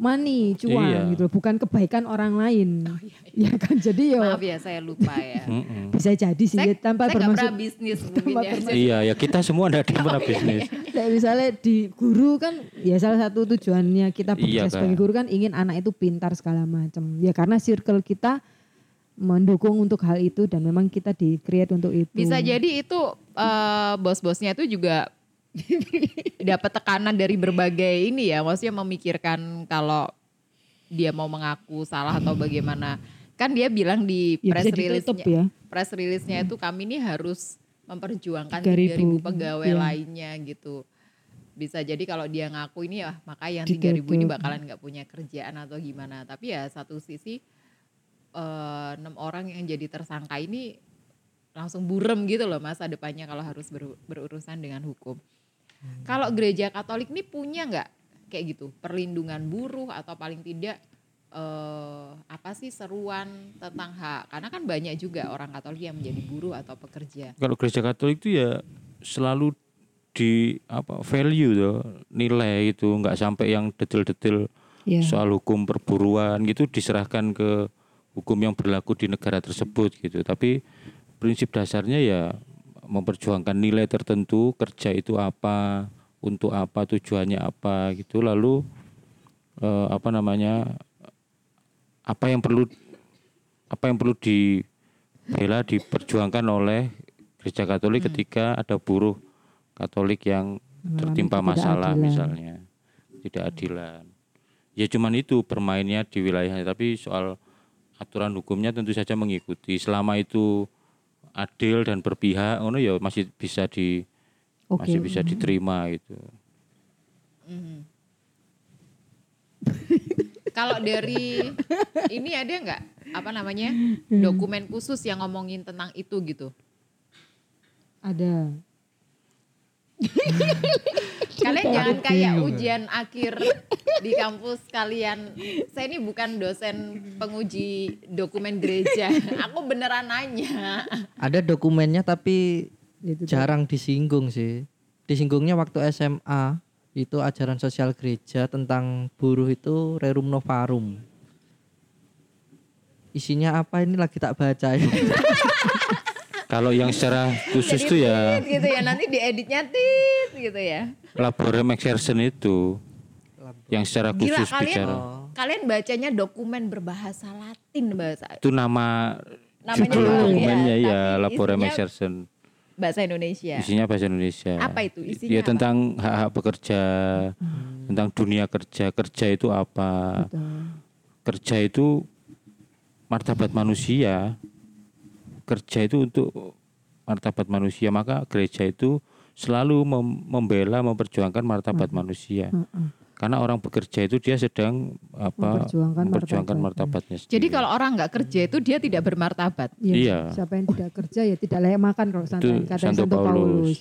money, cuan Iya. gitu, bukan kebaikan orang lain. Ya kan jadi ya maaf ya saya lupa ya. Bisa jadi sih saya ya, tanpa saya bermaksud pernah bisnis mungkin ya. bermaksud- Iya ya kita semua ada di pernah bisnis. Kayak misalnya di guru kan ya salah satu tujuannya kita bekerja Iya, sebagai guru kan ingin anak itu pintar segala macam. Ya karena circle kita mendukung untuk hal itu dan memang kita di create untuk itu. Bisa jadi itu eh, bos-bosnya itu juga dapat tekanan dari berbagai ini ya, maksudnya memikirkan kalau dia mau mengaku salah atau bagaimana. Kan dia bilang di Ya, press release-nya ya. press release-nya itu kami ini harus memperjuangkan 3.000, 3000 pegawai iya. lainnya gitu. Bisa jadi kalau dia ngaku ini ya maka yang Ditutup. 3000 ini bakalan nggak punya kerjaan atau gimana. Tapi ya satu sisi eh, enam orang yang jadi tersangka ini langsung burem gitu loh masa depannya kalau harus ber- berurusan dengan hukum. Kalau gereja Katolik ini punya nggak kayak gitu perlindungan buruh atau paling tidak eh, apa sih seruan tentang hak? Karena kan banyak juga orang Katolik yang menjadi buruh atau pekerja. Kalau gereja Katolik itu ya selalu di apa value tuh nilai itu nggak sampai yang detail-detail Ya. soal hukum perburuan gitu diserahkan ke hukum yang berlaku di negara tersebut gitu. Tapi prinsip dasarnya ya memperjuangkan nilai tertentu kerja itu apa untuk apa tujuannya apa gitu. Lalu eh, apa namanya apa yang perlu apa yang perlu dibela diperjuangkan oleh gereja Katolik ketika ada buruh Katolik yang tertimpa masalah ketidakadilan. misalnya. Tidak adilan. Ya cuman itu bermainnya di wilayahnya. Tapi soal aturan hukumnya tentu saja mengikuti. Selama itu adil dan berpihak ngono ya masih bisa di Oke. masih bisa diterima gitu Kalau dari ini ada nggak apa namanya dokumen khusus yang ngomongin tentang itu gitu? Ada. Kalian jangan kayak ujian akhir di kampus kalian. Saya ini bukan dosen penguji dokumen gereja. Aku beneran nanya. Ada dokumennya tapi Itu jarang disinggung sih. Disinggungnya waktu SMA itu ajaran sosial gereja tentang buruh itu rerum novarum. Isinya apa ini lagi tak baca. Kalau yang secara khusus tuh ya gitu ya nanti dieditnya tit gitu ya. Laborem Exertion itu yang secara Gila khusus kalian bicara kalian bacanya dokumen berbahasa Latin bahasa itu nama Namanya judul doang, dokumennya ya, ya, isinya Exertion. bahasa Indonesia. Isinya bahasa Indonesia. Apa itu? Isinya ya apa? tentang hak-hak pekerja, tentang dunia kerja. Kerja itu apa? Kerja itu martabat manusia. Kerja itu untuk martabat manusia. Maka gereja itu selalu mem- membela, memperjuangkan martabat manusia. Karena orang bekerja itu dia sedang apa? Memperjuangkan memperjuangkan martabat. martabatnya. Jadi sendiri. kalau orang nggak kerja itu dia tidak bermartabat. Ya, Iya. Siapa yang tidak kerja ya tidak layak makan kalau santai kata Santo Santo, Paulus. Paulus.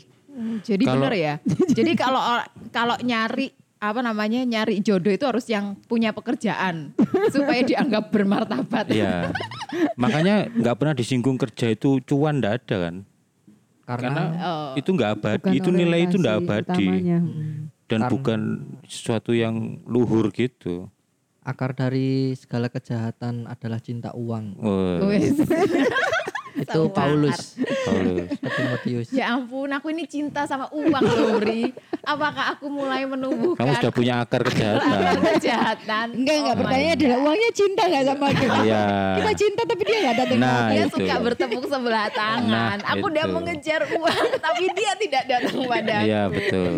Jadi Kalau- benar ya. Jadi kalau kalau nyari apa namanya nyari jodoh itu harus yang punya pekerjaan supaya dianggap bermartabat. Iya. Makanya nggak pernah disinggung kerja itu cuan ndak ada kan? Karena, Karena Oh. itu nggak abadi, Bukan itu nilai itu ndak abadi utamanya. Dan Karena- bukan sesuatu yang luhur gitu. akar dari segala kejahatan adalah cinta uang. Oh. Itu Sama Paulus Paulus. Timotius. Ya ampun, aku ini cinta sama uang loh, Bri. Apakah aku mulai menumbuhkan Kamu sudah punya akar kejahatan. kejahatan? Enggak, enggak. Oh Pertanyaannya adalah uangnya cinta enggak sama kita? Iya. Kita cinta tapi dia enggak datang. Nah, dia itu. suka bertepuk sebelah tangan. Nah, aku udah itu. mengejar uang, tapi dia tidak datang padaku. Iya betul.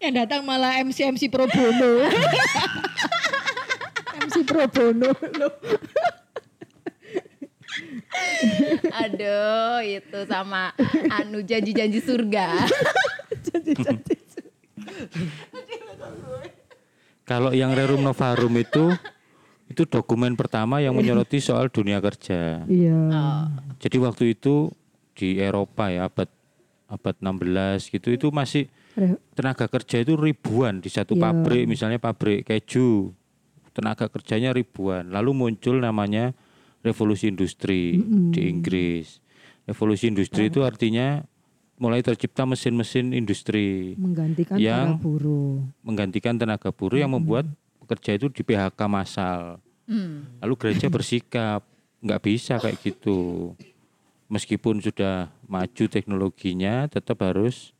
Yang datang malah MC MC pro bono. MC pro bono loh. Aduh, itu sama anu janji-janji surga. Kalau yang Rerum Novarum itu itu dokumen pertama yang menyoroti soal dunia kerja. Iya. Oh, Jadi waktu itu di Eropa ya abad abad 16 gitu itu masih tenaga kerja itu ribuan di satu Iya. pabrik misalnya pabrik keju tenaga kerjanya ribuan lalu muncul namanya revolusi industri di Inggris. Revolusi industri itu artinya mulai tercipta mesin-mesin industri Menggantikan Yang- para buruh. menggantikan tenaga buruh yang membuat pekerja itu di PHK massal hmm. lalu gereja bersikap nggak bisa kayak gitu. Meskipun sudah maju teknologinya tetap harus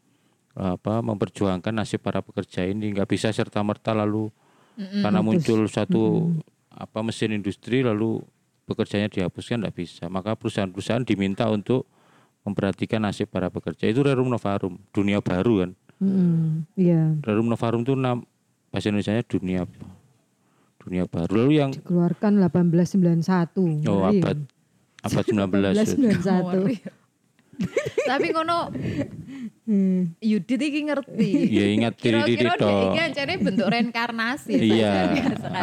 apa memperjuangkan nasib para pekerja ini. Nggak bisa serta merta lalu karena muncul satu apa mesin industri lalu pekerjanya dihapuskan nggak bisa. Maka perusahaan-perusahaan diminta untuk memperhatikan nasib para pekerja. Itu rerum novarum dunia baru kan? Mm, Iya. rerum novarum itu nam, bahasa Indonesia dunia dunia baru. Lalu yang Dikeluarkan 1891. oh abad abad 19 1891. Tapi ngono Hmm. Yudit iki ngerti. Ya ingat diri diri Kira-kira dia iki ancane bentuk reinkarnasi. Iya,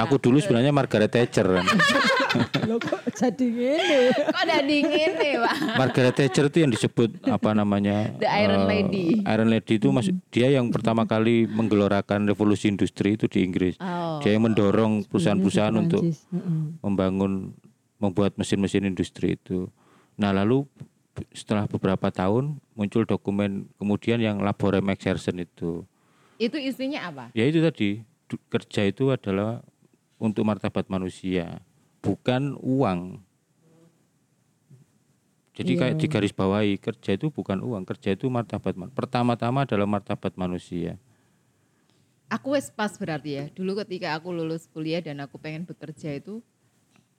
aku dulu sebenarnya Margaret Thatcher kan. Loh kok jadi gini? Kok ada dingin nih, Pak? Margaret Thatcher itu yang disebut apa namanya? The Iron eh, Lady. Iron Lady itu mas, dia yang pertama kali menggelorakan revolusi industri itu di Inggris. Oh. Dia yang mendorong perusahaan-perusahaan untuk membangun membuat mesin-mesin industri itu. Nah, lalu setelah beberapa tahun muncul dokumen kemudian yang Laborem Exertion itu. Itu isinya apa? Ya itu tadi kerja itu adalah untuk martabat manusia, bukan uang. Jadi kayak di garis bawahi kerja itu bukan uang, kerja itu martabat. man- Pertama-tama adalah martabat manusia. Aku wes pas berarti ya. Dulu ketika aku lulus kuliah dan aku pengen bekerja itu,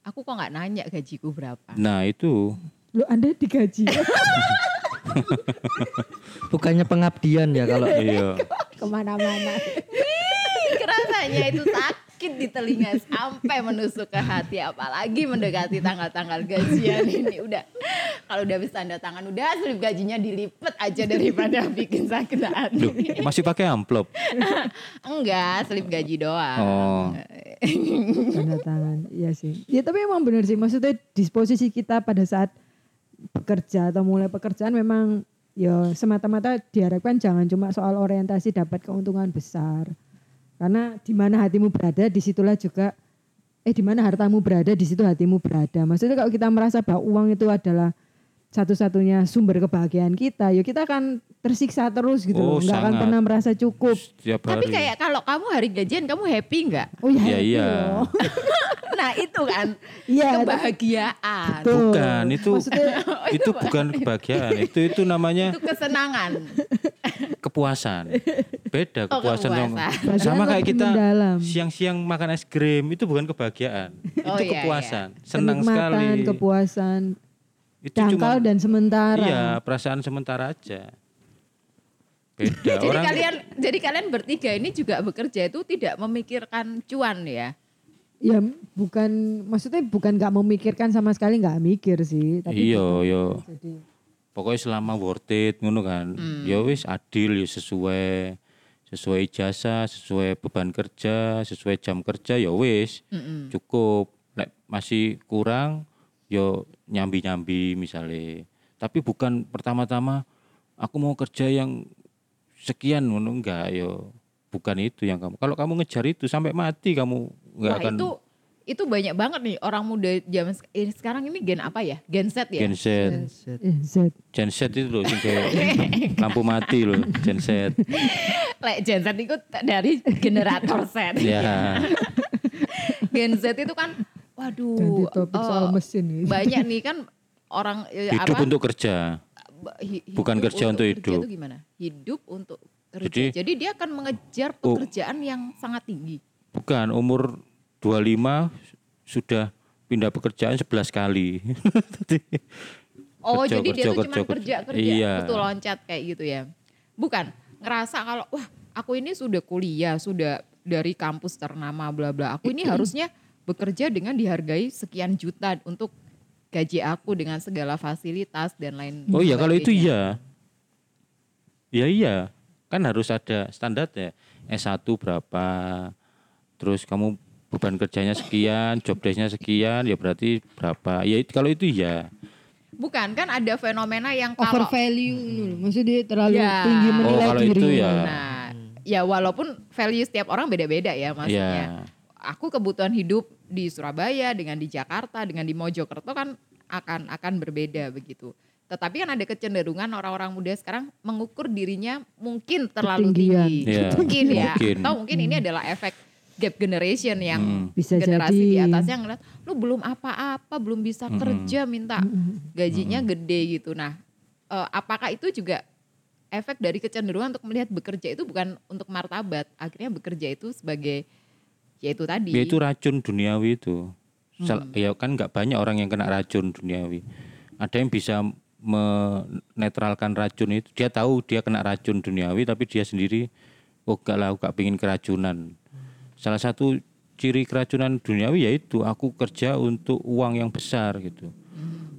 aku kok nggak nanya gajiku berapa. Nah itu Loh Anda digaji Bukannya pengabdian ya kalau iya. ke mana-mana. Rasanya itu sakit di telinga sampai menusuk ke hati. Apalagi mendekati tanggal-tanggal gajian ini. Udah kalau udah bisa tanda tangan udah slip gajinya dilipet aja daripada bikin sakit hati. Loh, masih pakai amplop. Enggak, slip gaji doang. Oh. Tanda tangan. Iya sih. Ya tapi emang benar sih. Maksudnya disposisi kita pada saat bekerja atau mulai pekerjaan memang ya semata-mata diharapkan jangan cuma soal orientasi dapat keuntungan besar. Karena di mana hatimu berada, di situlah juga eh di mana hartamu berada, di situ hatimu berada. Maksudnya kalau kita merasa bahwa uang itu adalah satu-satunya sumber kebahagiaan kita, ya kita akan tersiksa terus gitu Oh, loh, nggak akan pernah merasa cukup. Tapi kayak kalau kamu hari gajian kamu happy nggak? Oh ya, Iya, happy iya. nah itu kan Iya, tapi- kebahagiaan. Betul. Bukan, itu Maksudnya itu bukan kebahagiaan, itu itu namanya Itu kesenangan. kepuasan. Beda Oh, kepuasan dong. kepuasan. Sama Bagian kayak kita mendalam. siang-siang makan es krim itu bukan kebahagiaan. Oh, itu iya, kepuasan. Senang kenikmatan, sekali. kepuasan, Itu dangkal cuma dan sementara. Iya, perasaan sementara aja. Beda jadi orang kalian jadi kalian bertiga ini juga bekerja itu tidak memikirkan cuan ya. Ya bukan, maksudnya bukan nggak memikirkan sama sekali nggak mikir sih. Tapi Iya, iya. Jadi pokoknya selama worth it ngono kan ya wis adil ya sesuai sesuai ijazah sesuai beban kerja sesuai jam kerja ya wis Mm-mm. cukup Lek masih kurang yo nyambi nyambi misalnya tapi bukan pertama-tama aku mau kerja yang sekian ngono enggak yo bukan itu yang kamu kalau kamu ngejar itu sampai mati kamu nggak akan itu itu banyak banget nih orang muda zaman sek- eh, sekarang ini gen apa ya? Gen Z ya? genset eh, Z. genset itu loh kayak lampu mati loh genset Lek Gen Z itu dari generator Z. ya Gen Z itu kan waduh topik eh, soal mesin ini. banyak nih kan orang eh, hidup apa? untuk kerja Ba- hi- bukan kerja untuk kerja hidup. itu gimana? Hidup untuk. Jadi- Jadi, dia akan mengejar Oh. pekerjaan yang sangat tinggi. Bukan, umur 25 sudah pindah pekerjaan 11 kali. Oh, Kerja, jadi dia kerja, tuh cuma kerja, kerja kerja, Iya. betul loncat kayak gitu ya. Bukan ngerasa kalau wah aku ini sudah kuliah, sudah dari kampus ternama bla bla. Aku ini harusnya bekerja dengan dihargai sekian juta untuk gaji aku dengan segala fasilitas dan lain Oh iya, kalau itu iya. Ya iya, kan harus ada standarnya. S1 berapa, terus kamu beban kerjanya sekian, job desk-nya sekian, ya berarti berapa. Ya itu kalau itu ya. Bukan kan ada fenomena yang kalau Over value loh. Maksudnya dia terlalu Ya. tinggi Oh, menilai kalau diri. itu ya. Nah, ya walaupun value setiap orang beda-beda ya maksudnya. Ya. Aku kebutuhan hidup di Surabaya dengan di Jakarta dengan di Mojokerto kan akan akan berbeda begitu. Tetapi kan ada kecenderungan orang-orang muda sekarang mengukur dirinya mungkin terlalu Ketinggian. tinggi. Ya, Mungkin ya. mungkin. Atau mungkin ini adalah efek gap generation yang Hmm. Bisa generasi di jadi. atasnya ngeliat lu belum apa-apa, belum bisa Mm-mm. kerja minta gajinya gede gitu. Nah, eh, apakah itu juga efek dari kecenderungan untuk melihat bekerja itu bukan untuk martabat, akhirnya bekerja itu sebagai ya itu tadi. Ya itu racun duniawi itu. Hmm. Ya kan nggak banyak orang yang kena racun duniawi. Ada yang bisa menetralkan racun itu. Dia tahu dia kena racun duniawi tapi dia sendiri oh enggak lah aku gak pengen keracunan. Salah satu ciri keracunan duniawi yaitu aku kerja untuk uang yang besar gitu.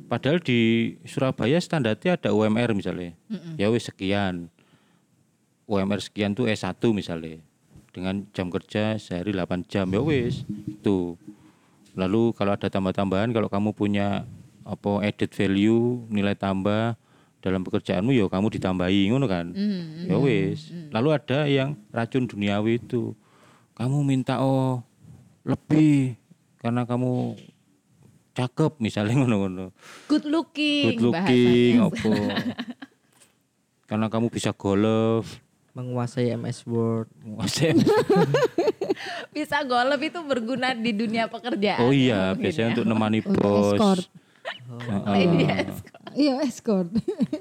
Padahal di Surabaya standarnya ada UMR misalnya. Ya wis sekian. UMR sekian tuh S1 misalnya. Dengan jam kerja sehari 8 jam ya wis. Itu. Lalu kalau ada tambah-tambahan kalau kamu punya apa added value, nilai tambah dalam pekerjaanmu ya kamu ditambahi ngono kan. Hmm, Ya wis. Lalu ada yang racun duniawi itu. Kamu minta oh lebih karena kamu cakep misalnya ngono-ngono. good looking, Good looking apa. karena kamu bisa golf. menguasai MS Word. Menguasai- Bisa golf itu berguna di dunia pekerjaan. Oh ya iya, biasanya ya. untuk nemani Untuk bos. Lady escort. Iya escort.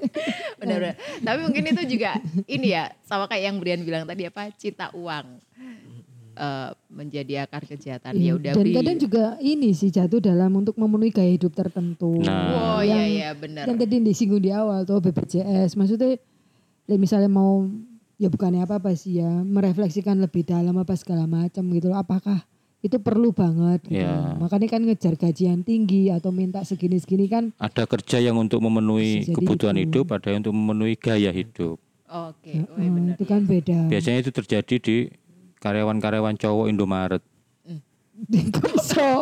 Benar-benar. Tapi mungkin itu juga ini ya sama kayak yang Brian bilang tadi apa cita uang Eh, menjadi akar kejahatan. Ya Iya, udah Dan kadang juga ini sih jatuh dalam untuk memenuhi gaya hidup tertentu. Nah. Oh iya iya benar. Yang tadi disinggung di awal tuh BPJS. Maksudnya ya misalnya mau ya bukannya apa-apa sih ya merefleksikan lebih dalam apa segala macam gitu loh. Apakah itu perlu banget gitu. Ya. Makanya kan ngejar gaji yang tinggi atau minta segini-segini kan Ada kerja yang untuk memenuhi kebutuhan itu. hidup, ada yang untuk memenuhi gaya hidup. Oke, oh, iya mm, benar. itu kan beda. Biasanya itu terjadi di karyawan-karyawan cowok Indomaret.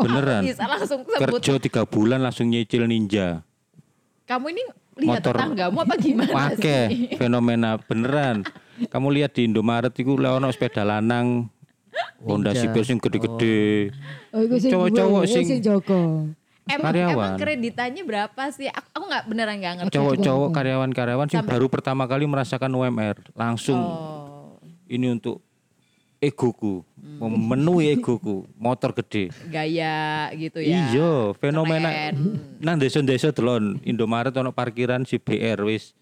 Beneran. Bisa langsung sebut. Kerja tiga bulan langsung nyicil ninja. Kamu ini lihat Motor. tetanggamu apa gimana Wake sih? fenomena beneran. Kamu lihat di Indomaret itu ono sepeda lanang Honda. Civic sing gede-gede. Oh, Cowok-cowok sing- Joko. Emang, Karyawan. emang kreditannya berapa sih? Aku, aku nggak beneran nggak ngerti. Cowok-cowok karyawan-karyawan sing Sampai- baru pertama kali merasakan UMR langsung Oh. ini untuk egoku, Hmm. memenuhi egoku, motor gede. Gaya gitu ya. Iya, fenomena nang desa-desa delon Indomaret ono parkiran si BR wis.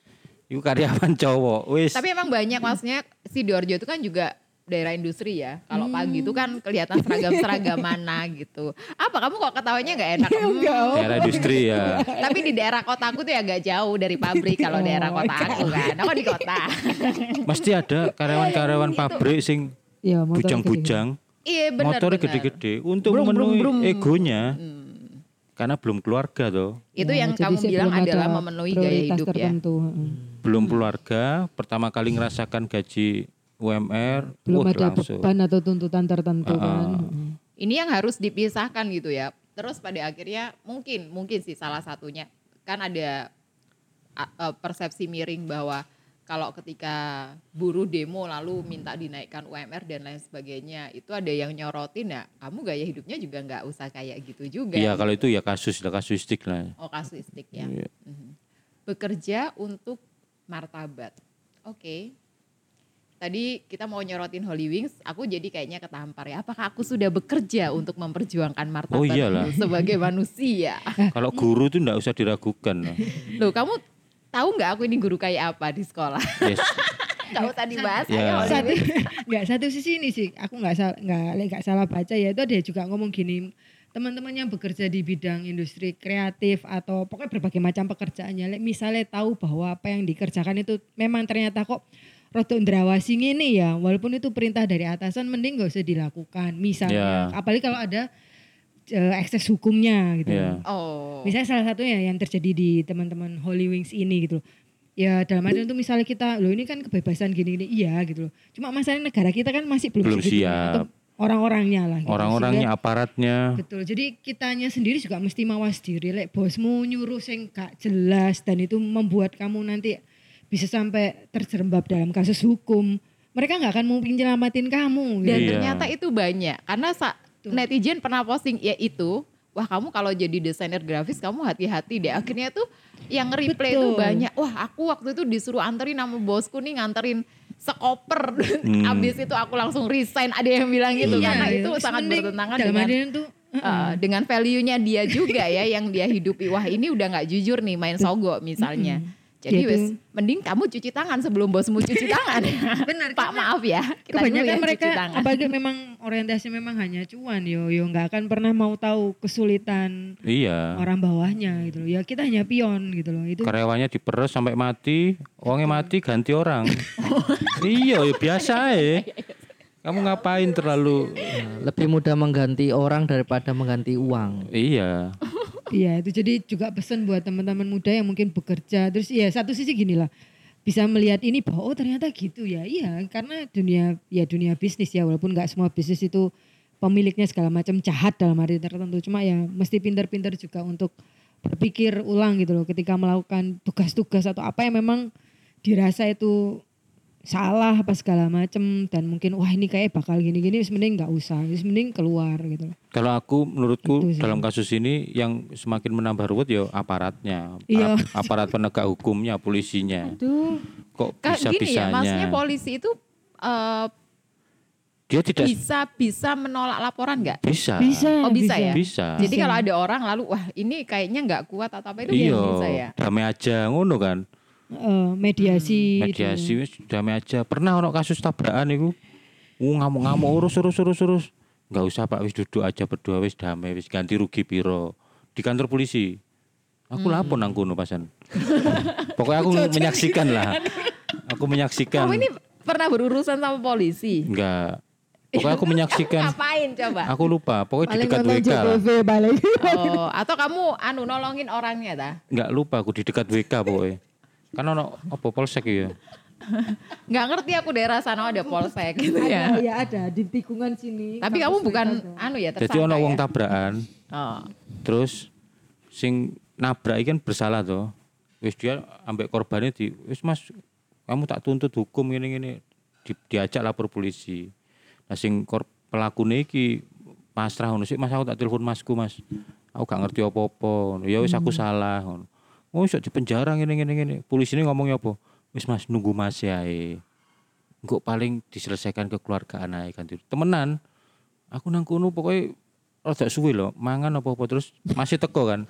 Iku karyawan cowok wis. Tapi emang banyak maksudnya Sidoarjo itu kan juga daerah industri ya. Kalau Hmm. pagi itu kan kelihatan seragam-seragam mana gitu. Apa kamu kok ketawanya nggak enak? Hmm, daerah industri ya. Tapi di daerah kotaku tuh ya agak jauh dari pabrik kalau daerah kota aku kan. Aku di kota. Mesti ada karyawan-karyawan pabrik sing Ya, motor bujang-bujang, Iya benar. motornya benar. gede-gede untuk Brum, brum, memenuhi brum. egonya. Hmm. Karena belum keluarga toh. Itu Ya, yang jadi kamu bilang adalah memenuhi gaya hidup ya. tertentu. heeh. Belum keluarga, pertama kali ngerasakan gaji UMR, Belum ada langsung. beban atau tuntutan tertentu Ah, kan. Ini yang harus dipisahkan gitu ya. Terus pada akhirnya mungkin mungkin sih salah satunya kan ada e, persepsi miring bahwa kalau ketika buruh demo lalu minta dinaikkan UMR dan lain sebagainya itu ada yang nyorotin ya kamu gaya hidupnya juga nggak usah kayak gitu juga. Iya kalau itu ya kasus lah kasuistik lah. Oh kasuistik ya. Iya. Mhm. Bekerja untuk martabat. Oke. Tadi kita mau nyorotin Holy Wings, aku jadi kayaknya ketampar ya. Apakah aku sudah bekerja untuk memperjuangkan martabat Oh, iyalah. sebagai manusia? Kalau guru itu enggak usah diragukan. Loh, kamu tahu nggak aku ini guru kayak apa di sekolah? Yes. Nggak usah dibahas. Ya. satu nggak satu sisi ini sih aku nggak salah nggak nggak salah baca ya itu ada juga ngomong gini teman-teman yang bekerja di bidang industri kreatif atau pokoknya berbagai macam pekerjaannya Lek, misalnya tahu bahwa apa yang dikerjakan itu memang ternyata kok rodo ndrawasi ini ya walaupun itu perintah dari atasan mending gak usah dilakukan misalnya Ya. apalagi kalau ada eh, ekses hukumnya gitu Ya. Oh. Misalnya salah satunya yang terjadi di teman-teman Holy Wings ini gitu loh. Ya dalam arti itu misalnya kita, loh ini kan kebebasan gini-gini, iya gitu loh. Cuma masalahnya negara kita kan masih belum, Belum siap. Atau orang-orangnya lah. Gitu. Orang-orangnya, Sehingga- aparatnya. Betul, jadi kitanya sendiri juga mesti mawas diri. Lek bosmu nyuruh sing gak jelas dan itu membuat kamu nanti bisa sampai terjerembab dalam kasus hukum. Mereka nggak akan mungkin nyelamatin kamu. Dan Iya. ternyata itu banyak. Karena sa- netizen pernah posting ya itu wah kamu kalau jadi desainer grafis kamu hati-hati deh. Akhirnya tuh yang nge-replay itu banyak. Wah aku waktu itu disuruh anterin sama bosku nih nganterin sekoper. Hmm. abis itu aku langsung resign. Ada yang bilang gitu Iya, karena iya. itu Terus sangat mending bertentangan dengan tuh, uh, dengan value-nya dia juga ya yang dia hidupi. Wah ini udah nggak jujur nih main sogo misalnya jadi Gitu. wes mending kamu cuci tangan sebelum bosmu cuci tangan Benar, pak karena maaf ya kita dulu kebanyakan yang mereka cuci tangan apalagi memang orientasi memang hanya cuan yo yo nggak akan pernah mau tahu kesulitan Iya. orang bawahnya gitu loh ya kita hanya pion gitu loh itu Karyawannya diperes sampai mati, uangnya mati ganti orang. iya, ya biasa ya. Kamu ngapain terlalu? Lebih mudah mengganti orang daripada mengganti uang. Iya. Iya itu jadi juga pesan buat teman-teman muda yang mungkin bekerja. Terus ya satu sisi gini lah. Bisa melihat ini bahwa oh ternyata gitu ya. Iya karena dunia ya dunia bisnis ya walaupun nggak semua bisnis itu pemiliknya segala macam jahat dalam arti tertentu. Cuma ya mesti pintar-pintar juga untuk berpikir ulang gitu loh. Ketika melakukan tugas-tugas atau apa yang memang dirasa itu salah apa segala macam dan mungkin wah ini kayak bakal gini-gini mending nggak usah mending keluar gitu loh. Kalau aku menurutku Itu sih. dalam kasus ini yang semakin menambah ruwet ya aparatnya, Iya. Ap- aparat penegak hukumnya, polisinya. Aduh. Kok bisa gini ya, maksudnya bisanya? polisi itu eh, Dia tidak bisa bisa menolak laporan nggak? bisa. Bisa. Oh, bisa ya? Bisa. Jadi Bisa. kalau ada orang lalu wah ini kayaknya nggak kuat atau apa itu Iya, bisa ya? damai aja ngono kan. Eh, mediasi itu. Mediasi wis damai aja. Pernah ono kasus tabrakan iku. Uh, ngamuk-ngamuk urus urus urus urus. Enggak usah Pak, wis duduk aja berdua wis damai, wis ganti rugi piro. Di kantor polisi. Aku lapor nang kono pasan. Pokoknya aku menyaksikan lah. Aku menyaksikan. Kamu ini pernah berurusan sama polisi? Enggak. Pokoknya aku menyaksikan. Ngapain coba? Aku lupa, pokoknya di Paling dekat nonton WK lah. Balik. Oh, atau kamu anu nolongin orangnya ta? Enggak lupa aku di dekat WK pokoknya. Kan ono apa polsek ya. Nggak ngerti aku daerah sana ada polsek gitu ya. Ada, ya ada di tikungan sini. Tapi kamu bukan ada. anu ya tersangka Jadi ono wong ya? tabrakan, Oh. terus sing nabrak iki kan bersalah toh. Wis dia ambek korbannya di wis Mas kamu tak tuntut hukum ngene ngene di, diajak lapor polisi. Nah sing kor, pelakune iki pasrah ngono sih Mas aku tak telepon Masku Mas. Aku gak ngerti apa-apa. Ya wis aku salah ngono. Oh iso di penjara ngene ngene ngene. Polisi ini ngomongnya apa? Wis Mas nunggu Mas ya. Engko paling diselesaikan kekeluargaan ae kan. Temenan. Aku nang kono pokoknya rada suwe loh, mangan apa-apa terus masih teko kan.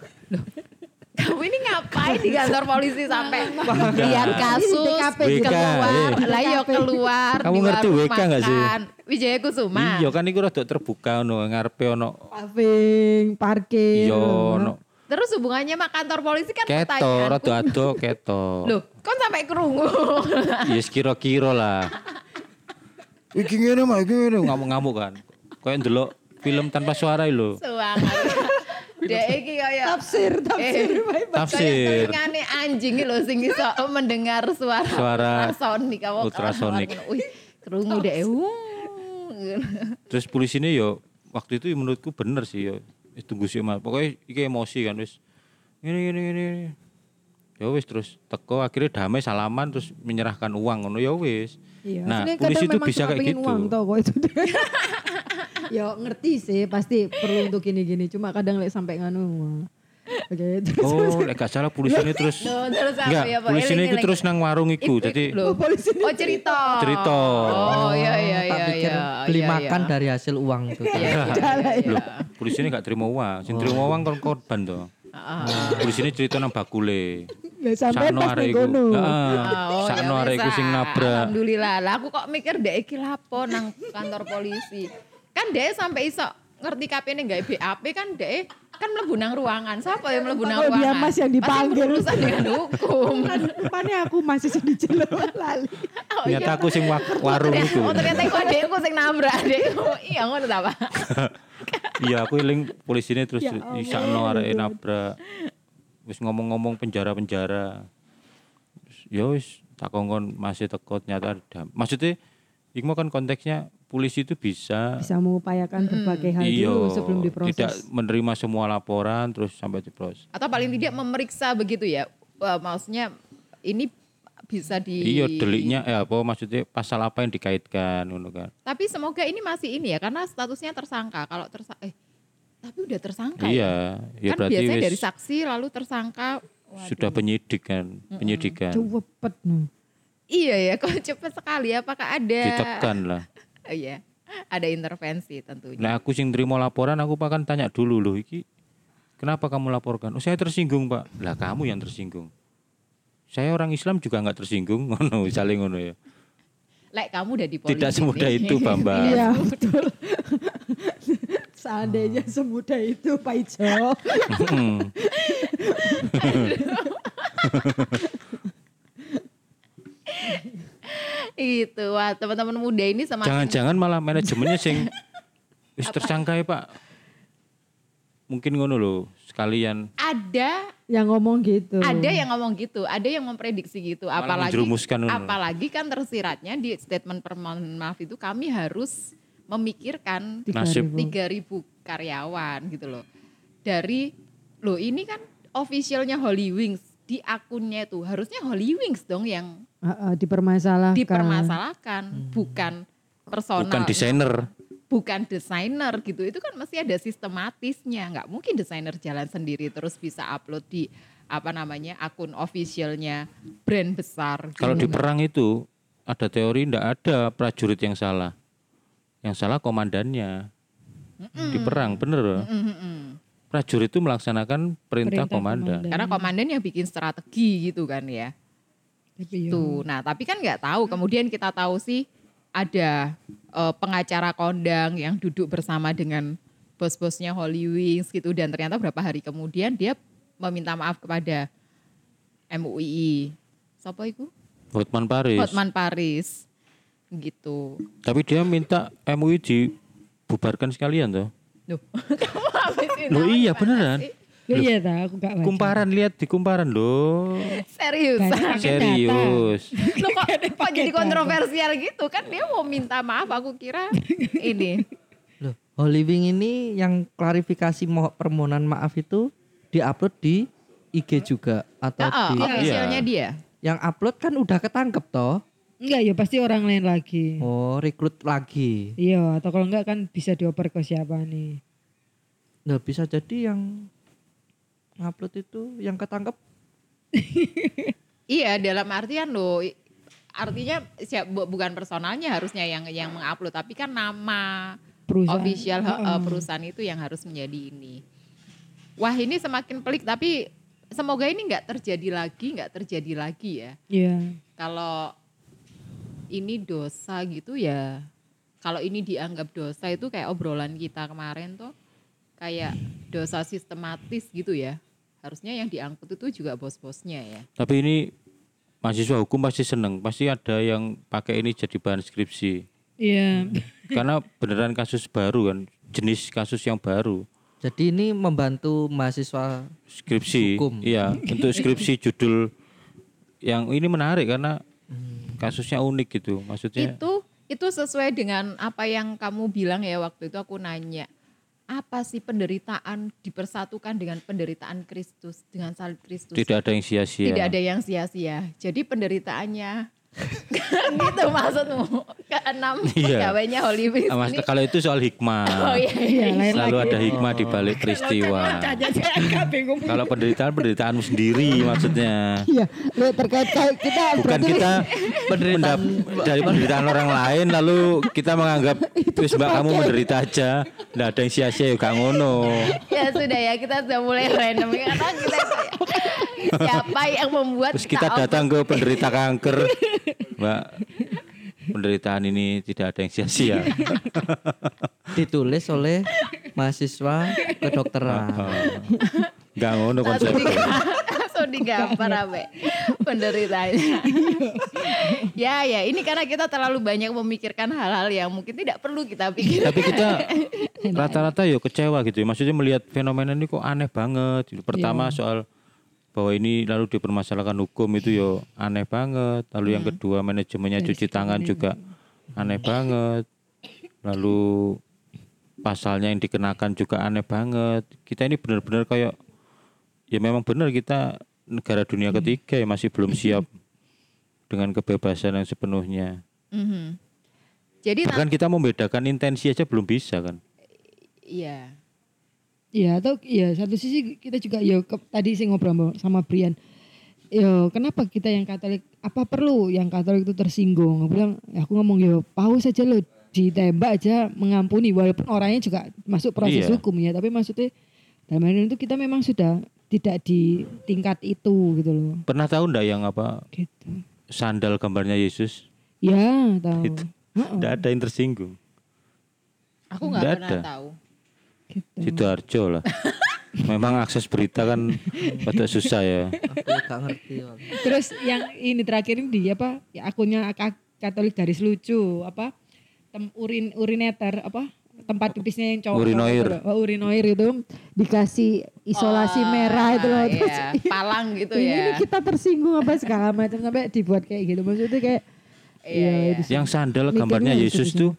Kamu ini ngapain di kantor polisi sampai Enggak. lihat kasus WK, keluar, eh. lah yo keluar Kamu ngerti WK nggak sih? Wijaya Kusuma. Iya kan iku rada terbuka ono ngarepe ono Paving, parkir. iya ono Terus hubungannya sama kantor polisi kan keto pertanyaanku. rada ado keto. Loh, kok sampai kerungu? Ya kira-kira lah. Iki ngene mah iki ngene ngamuk-ngamuk kan. Kayak ndelok film tanpa suara lho. Semangat. Dek iki kaya Tafsir, tafsir. Eh. Tafsir. Telingane anjing lho sing iso mendengar suara Suara ultrasonik apa ultrasonik. Wih, kerungu deh. Wuh. Terus polisi ini yo waktu itu menurutku bener sih yo. Wis tunggu sih mas. Pokoknya iki emosi kan wis. Ini ini ini. Ya wis terus teko akhirnya damai salaman terus menyerahkan uang ngono ya wis. Iya, Nah, aslinya polisi itu bisa kayak gitu. Uang tau kok itu. ya ngerti sih pasti perlu untuk gini-gini. Cuma kadang lek sampai nganu. Oke, terus Oh, lek gak salah polisi ini terus Loh, terus apa Enggak, ya, Pak? polisi ini terus nang warung iku. Jadi Loh, polisi Oh cerita. Cerita. Oh iya iya tak iya pikir iya. beli iya, makan iya. dari hasil uang itu. Iya, iya, iya, iya. Loh, polisi ini gak terima uang. Sing terima uang kan korban toh. Ah, Polisi ini cerita nang bakule. sampai Sakno pas iku. kono. Heeh. Ah, oh, Sakno ya arek iku sing nabrak. Alhamdulillah. Lah aku kok mikir dek iki lapo nang kantor polisi. Kan dek sampai iso ngerti KPN nggak BAP kan dek kan mlebu nang ruangan. Siapa yang mlebu nang ruangan? dia Mas yang dipanggil. Pasti berurusan dengan hukum. Rupanya aku masih sedih celok lali. Oh, Ternyata aku sing wa- warung ternyata, iku. oh ternyata iku adekku sing nabrak adekku. Iya ngono ta, Pak? Iya, aku eling polisi ini terus Ya isakno arek nabrak. Wis ngomong-ngomong penjara-penjara. Terus, Ya wis tak kongkon masih teko ternyata ada. Maksudnya iku kan konteksnya polisi itu bisa Bisa mengupayakan berbagai hal iya, dulu sebelum diproses. tidak menerima semua laporan terus sampai diproses. Atau paling tidak memeriksa begitu ya. Wah, maksudnya ini bisa di Iya, deliknya ya apa maksudnya pasal apa yang dikaitkan ngono kan. Tapi semoga ini masih ini ya karena statusnya tersangka. Kalau tersangka eh tapi udah tersangka ya. Iya, ya kan berarti biasanya wis dari saksi lalu tersangka. Waduh. sudah penyidik kan, penyidikan. Cepet. Iya ya, kok cepet sekali. Apakah ada? Ditekan lah. Oh, iya, ada intervensi tentunya. Nah aku sing terima laporan aku akan tanya dulu loh iki kenapa kamu laporkan? Oh saya tersinggung pak. Lah kamu yang tersinggung. Saya orang Islam juga nggak tersinggung ngono saling ngono ya. Lek kamu udah di polisi. Tidak semudah nih. itu Bambang. Iya betul. Seandainya semudah itu Pak Ijo. Itu, wah teman-teman muda ini semakin Jangan-jangan malah manajemennya sing wis tersangka ya pak. Mungkin ngono loh sekalian ada Yang ngomong gitu. ada yang ngomong gitu, ada yang memprediksi gitu. Malah Apalagi apalagi kan tersiratnya di statement permohonan maaf itu kami harus memikirkan Tiga nasib. ribu. 3000 karyawan gitu loh. Dari loh ini kan officialnya Holy Wings di akunnya itu harusnya Holy Wings dong yang Ah, ah, dipermasalahkan. dipermasalahkan, bukan personal, bukan desainer. bukan desainer gitu. Itu kan mesti ada sistematisnya. Nggak mungkin desainer jalan sendiri terus bisa upload di apa namanya akun officialnya brand besar. Kalau gitu. di perang itu ada teori ndak ada prajurit yang salah. Yang salah komandannya. Di perang bener loh. Mm-mm. Prajurit itu melaksanakan perintah, Perintah komandan. komandan. Karena komandan yang bikin strategi gitu kan ya. Tapi ya, Tuh. Nah, tapi kan nggak tahu. Kemudian kita tahu sih ada eh, pengacara kondang yang duduk bersama dengan bos-bosnya Holy Wings gitu dan ternyata berapa hari kemudian dia meminta maaf kepada MUI. Siapa itu? Hotman Paris. Hotman Paris. Gitu. Tapi dia minta MUI dibubarkan sekalian tuh. Loh, kamu habis itu Loh iya beneran. Ya iya dah, aku gak baca. Kumparan lihat di kumparan loh. Serius. Serius. Loh, kok, kok jadi kontroversial gitu kan dia mau minta maaf aku kira ini. Loh, Holy Wing ini yang klarifikasi mo- permohonan maaf itu diupload di IG juga atau Ah, di officialnya dia. yang upload kan udah ketangkep toh. Enggak ya pasti orang lain lagi. Oh, rekrut lagi. Iya, atau kalau enggak kan bisa dioper ke siapa nih. Nah, bisa jadi yang upload itu yang ketangkep Iya, dalam artian lo artinya siap, bu- bukan personalnya harusnya yang yang mengupload tapi kan nama Perusahaan. official perusahaan itu yang harus menjadi ini. Wah ini semakin pelik tapi semoga ini nggak terjadi lagi, nggak terjadi lagi ya. Iya. Kalau ini dosa gitu ya, kalau ini dianggap dosa itu kayak obrolan kita kemarin tuh kayak dosa sistematis gitu ya. Harusnya yang diangkut itu juga bos-bosnya ya. Tapi ini mahasiswa hukum pasti seneng, pasti ada yang pakai ini jadi bahan skripsi. Iya. Karena beneran kasus baru kan, jenis kasus yang baru. Jadi ini membantu mahasiswa Skripsi, Hukum. iya untuk skripsi judul yang ini menarik karena kasusnya unik gitu. Maksudnya Itu itu sesuai dengan apa yang kamu bilang ya waktu itu aku nanya. Apa sih penderitaan dipersatukan dengan penderitaan Kristus, dengan salib Kristus? tidak ada yang sia-sia. Tidak ada yang sia-sia. Jadi penderitaannya gitu maksudmu. Keenam Iya. pegawainya Holy Wings Ah, Mas, ini. kalau itu soal hikmah. Oh iya. Iya, lain Selalu lagi. ada hikmah di balik peristiwa. Kalau penderitaan penderitaanmu sendiri maksudnya. Iya, lo terkait kayak kita Bukan kita penderitaan dari penderitaan orang lain lalu kita menganggap wis mbak kamu menderita aja. Nggak ada yang sia-sia ya gak ngono. Ya sudah ya kita sudah mulai random karena kita siapa yang membuat Terus kita datang ke penderita kanker. Mbak, penderitaan ini tidak ada yang sia-sia. ditulis oleh mahasiswa kedokteran. Gak ngono langsung konsepnya. diga- langsung digambar apa penderitaannya. ya ya ini karena kita terlalu banyak memikirkan hal-hal yang mungkin tidak perlu kita pikirkan. Tapi kita rata-rata ya kecewa gitu ya. Maksudnya melihat fenomena ini kok aneh banget. Pertama soal bahwa ini lalu dipermasalahkan hukum itu ya aneh banget. Lalu yang kedua manajemennya cuci tangan juga aneh banget. Lalu pasalnya yang dikenakan juga aneh banget. Kita ini benar-benar kayak ya memang benar kita negara dunia ketiga ya masih belum siap dengan kebebasan yang sepenuhnya. Mhm. Jadi Bahkan kita membedakan intensi aja belum bisa kan. iya. Iya atau ya satu sisi kita juga ya ke- tadi sih ngobrol sama- Brian. Ya kenapa kita yang Katolik apa perlu yang Katolik itu tersinggung? Aku bilang ya aku ngomong ya paus saja lo ditembak aja mengampuni walaupun orangnya juga masuk proses Iya. hukum ya tapi maksudnya dalam hal itu kita memang sudah tidak di tingkat itu gitu loh. Pernah tahu ndak yang apa Gitu. sandal gambarnya Yesus? Ya tahu. Itu. Ndak ada yang tersinggung. Aku nggak Nggak pernah ada. tahu. Gitu. Sidoarjo lah. Memang akses berita kan agak susah ya. Aku gak ngerti. Bang. Terus yang ini terakhir ini di apa? Ya akunnya Ka- Katolik garis lucu apa? Tem, urin urineter apa? Tempat pipisnya yang cowok. Urinoir. itu loh. Oh, urinoir itu dikasih isolasi merah itu loh. Terus Iya, palang gitu ini ya. kita tersinggung apa segala macam sampai dibuat kayak gitu. Maksudnya kayak Iya, ya, iya. Yang sandal gambarnya Yesus tuh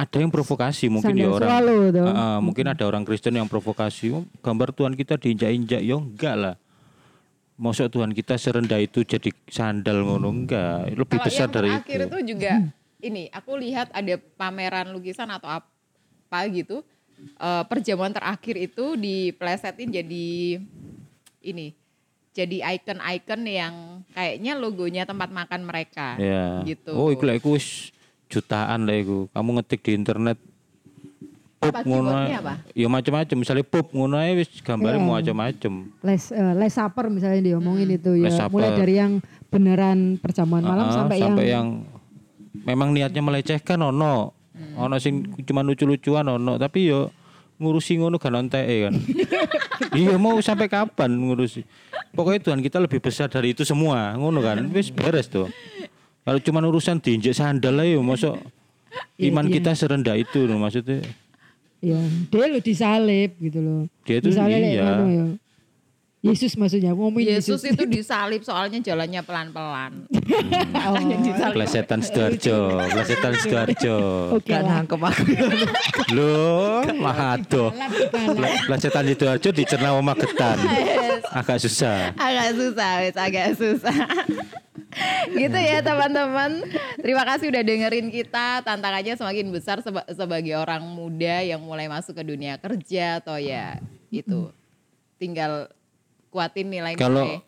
ada yang provokasi mungkin ya Sandal orang. swallow tuh. Ah, ah, mungkin ada orang Kristen yang provokasi. "Oh, gambar Tuhan kita diinjak-injak ya enggak lah. Masuk Tuhan kita serendah itu jadi sandal ngono enggak. Lebih Kalau besar yang dari terakhir itu. itu juga ini aku lihat ada pameran lukisan atau apa gitu. Eh, perjamuan terakhir itu diplesetin jadi ini. Jadi icon-icon yang kayaknya logonya tempat makan mereka. Ya. Gitu. Oh, iku lah iku wis jutaan lah iku. Kamu ngetik di internet pop ngono. Ya macam-macam, misalnya pop ngono ae wis gambarnya Iya. mau macam-macam. les eh, les supper misalnya diomongin itu ya. Mulai dari yang beneran perjamuan malam Ah, sampai, yang, memang niatnya melecehkan ono. Hmm. Ono sing cuma lucu-lucuan ono, tapi yo ngurusi ngono kan onteke kan. iya mau sampai kapan ngurusi? Pokoknya Tuhan kita lebih besar dari itu semua, ngono kan. Wis beres tuh. Kalau cuma urusan diinjek sandal lah yo masuk Iya, iman iya. kita serendah itu loh maksudnya. ya dia lo disalib gitu loh. Dia itu kayak iya. ya. Yesus maksudnya ngomongin Yesus itu disalib soalnya jalannya pelan-pelan. Oh, Plesetan Sidoarjo, plesetan Sidoarjo. Oke lah. nangkep aku. Loh, mahadoh. Ple- Plesetan Sidoarjo dicerna oma getan. Agak susah. agak susah, wes agak susah. gitu ya teman-teman. Terima kasih udah dengerin kita. Tantangannya semakin besar seba- sebagai orang muda yang mulai masuk ke dunia kerja atau ya itu tinggal kuatin nilai-nilai. Kalau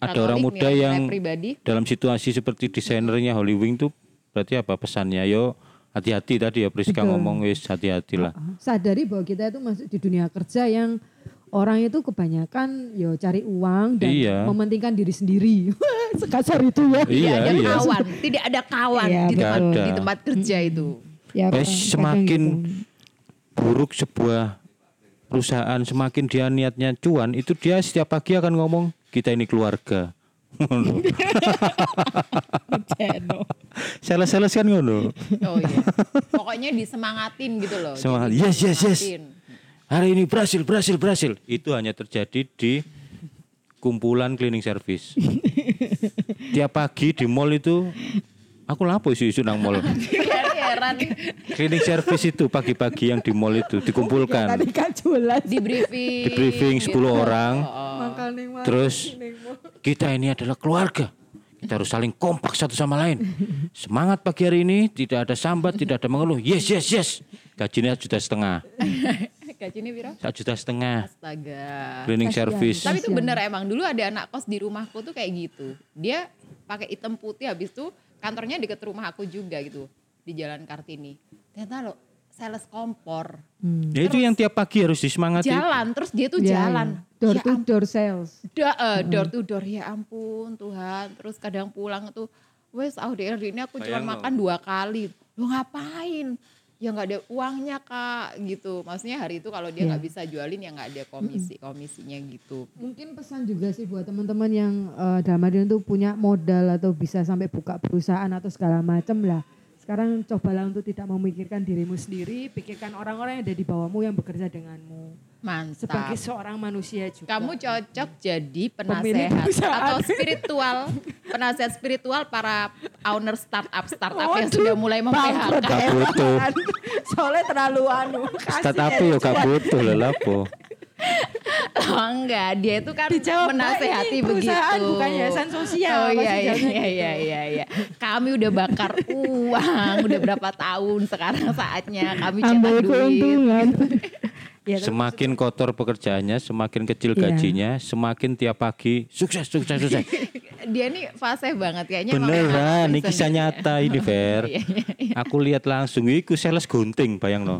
ada orang muda nilai yang pribadi dalam situasi seperti desainernya Holy Wing tuh berarti apa pesannya? Yo hati-hati tadi ya Priska Betul. ngomong wis hati-hati lah. sadari bahwa kita itu masuk di dunia kerja yang orang itu kebanyakan yo cari uang dan Iya. mementingkan diri sendiri. Sekasar itu ya. tidak Iya, ada iya. kawan tidak ada kawan Iya, di tempat di tempat kerja itu Ya, Eh, kadang semakin gitu. buruk sebuah perusahaan semakin dia niatnya cuan itu dia setiap pagi akan ngomong kita ini keluarga. Sales-sales kan ngono. oh iya pokoknya disemangatin gitu loh Semangat. Jadi Yes, yes, yes. Hari ini berhasil, berhasil, berhasil. Itu hanya terjadi di kumpulan cleaning service. Tiap pagi di mall itu aku lapo isu-isu nang mall. Heran Cleaning service itu pagi-pagi yang di mall itu dikumpulkan. Tadi kan jelas. di briefing Di briefing 10 orang. Makanya mah. Terus kita ini adalah keluarga. Kita harus saling kompak satu sama lain. Semangat pagi hari ini, tidak ada sambat, tidak ada mengeluh. Yes, yes, yes. Gajinya juta setengah. gaji ini Viro Satu juta setengah. astaga Cleaning service. Tapi itu bener emang dulu ada anak kos di rumahku tuh kayak gitu. Dia pakai hitam putih habis itu kantornya deket rumah aku juga gitu di Jalan Kartini. Ternyata lo sales kompor. Hmm. Ya itu yang tiap pagi harus disemangati. Jalan terus dia tuh Ya, jalan. ya. Door Ya to door sales. da- eh, door to door ya ampun Tuhan. Terus kadang pulang tuh wes AUDR ini aku cuma makan dua kali. Lo ngapain? Ya nggak ada uangnya kak gitu. Maksudnya hari itu kalau dia Ya. nggak bisa jualin ya nggak ada komisi komisinya gitu. Mungkin pesan juga sih buat teman-teman yang eh, dalam artian tuh punya modal atau bisa sampai buka perusahaan atau segala macam lah. Sekarang cobalah untuk tidak memikirkan dirimu sendiri, pikirkan orang-orang yang ada di bawahmu yang bekerja denganmu. Mantap. Sebagai seorang manusia juga. Kamu cocok jadi penasehat atau spiritual, penasehat spiritual para owner startup startup yang Waduh, sudah mulai mem-PHK. Gak butuh. Soalnya terlalu anu. Start apa ya gak butuh lah lapo. Oh enggak, dia itu kan Dijawab, "Mbak, menasehati ini perusahaan, begitu. bukan yayasan sosial." Oh iya iya iya iya iya iya. Kami udah bakar uang, udah berapa tahun sekarang saatnya kami cetak Ambil duit. keuntungan. ya, tapi Semakin kotor pekerjaannya, semakin kecil Iya. gajinya, semakin tiap pagi sukses, sukses, sukses. Dia nih fase banget kayaknya. Beneran, ini kisah nyata ini Fer. Iya, iya, Aku lihat langsung, iku sales gunting, bayang no.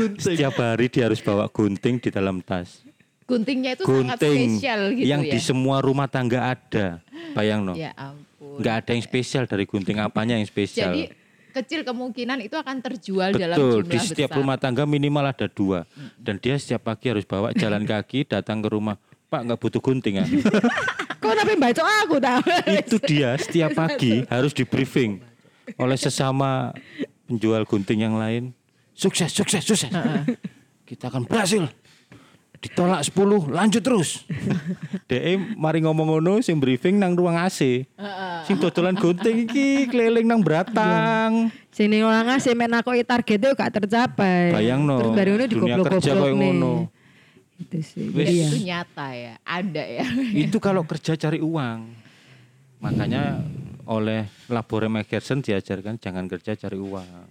Gunting. Setiap hari dia harus bawa gunting di dalam tas. Guntingnya itu sangat Gunting spesial gitu yang ya. di semua rumah tangga ada, bayang no. Ya ampun. Nggak ada yang spesial dari gunting apanya yang spesial. Jadi kecil kemungkinan itu akan terjual dalam Betul, jumlah di setiap besar. rumah tangga minimal ada dua. Dan dia setiap pagi harus bawa jalan kaki datang ke rumah. Pak nggak butuh gunting ya? Kok tapi baca aku tahu. Itu dia setiap pagi harus di briefing oleh sesama penjual gunting yang lain. Sukses, sukses, sukses. Kita akan berhasil. Ditolak 10, lanjut terus. DE mari ngomong ngono sing briefing nang ruang AC. Sing dodolan gunting iki keliling nang Bratang. Sini orang ngasih men aku targetnya gak tercapai. Bayang no, Terus baru ini dunia digoblok-goblok kerja kayak nih. ngono. Itu sih. Wis. Ya. Itu nyata ya, ada ya. itu kalau kerja cari uang. Makanya oleh Labore Megerson diajarkan jangan kerja cari uang.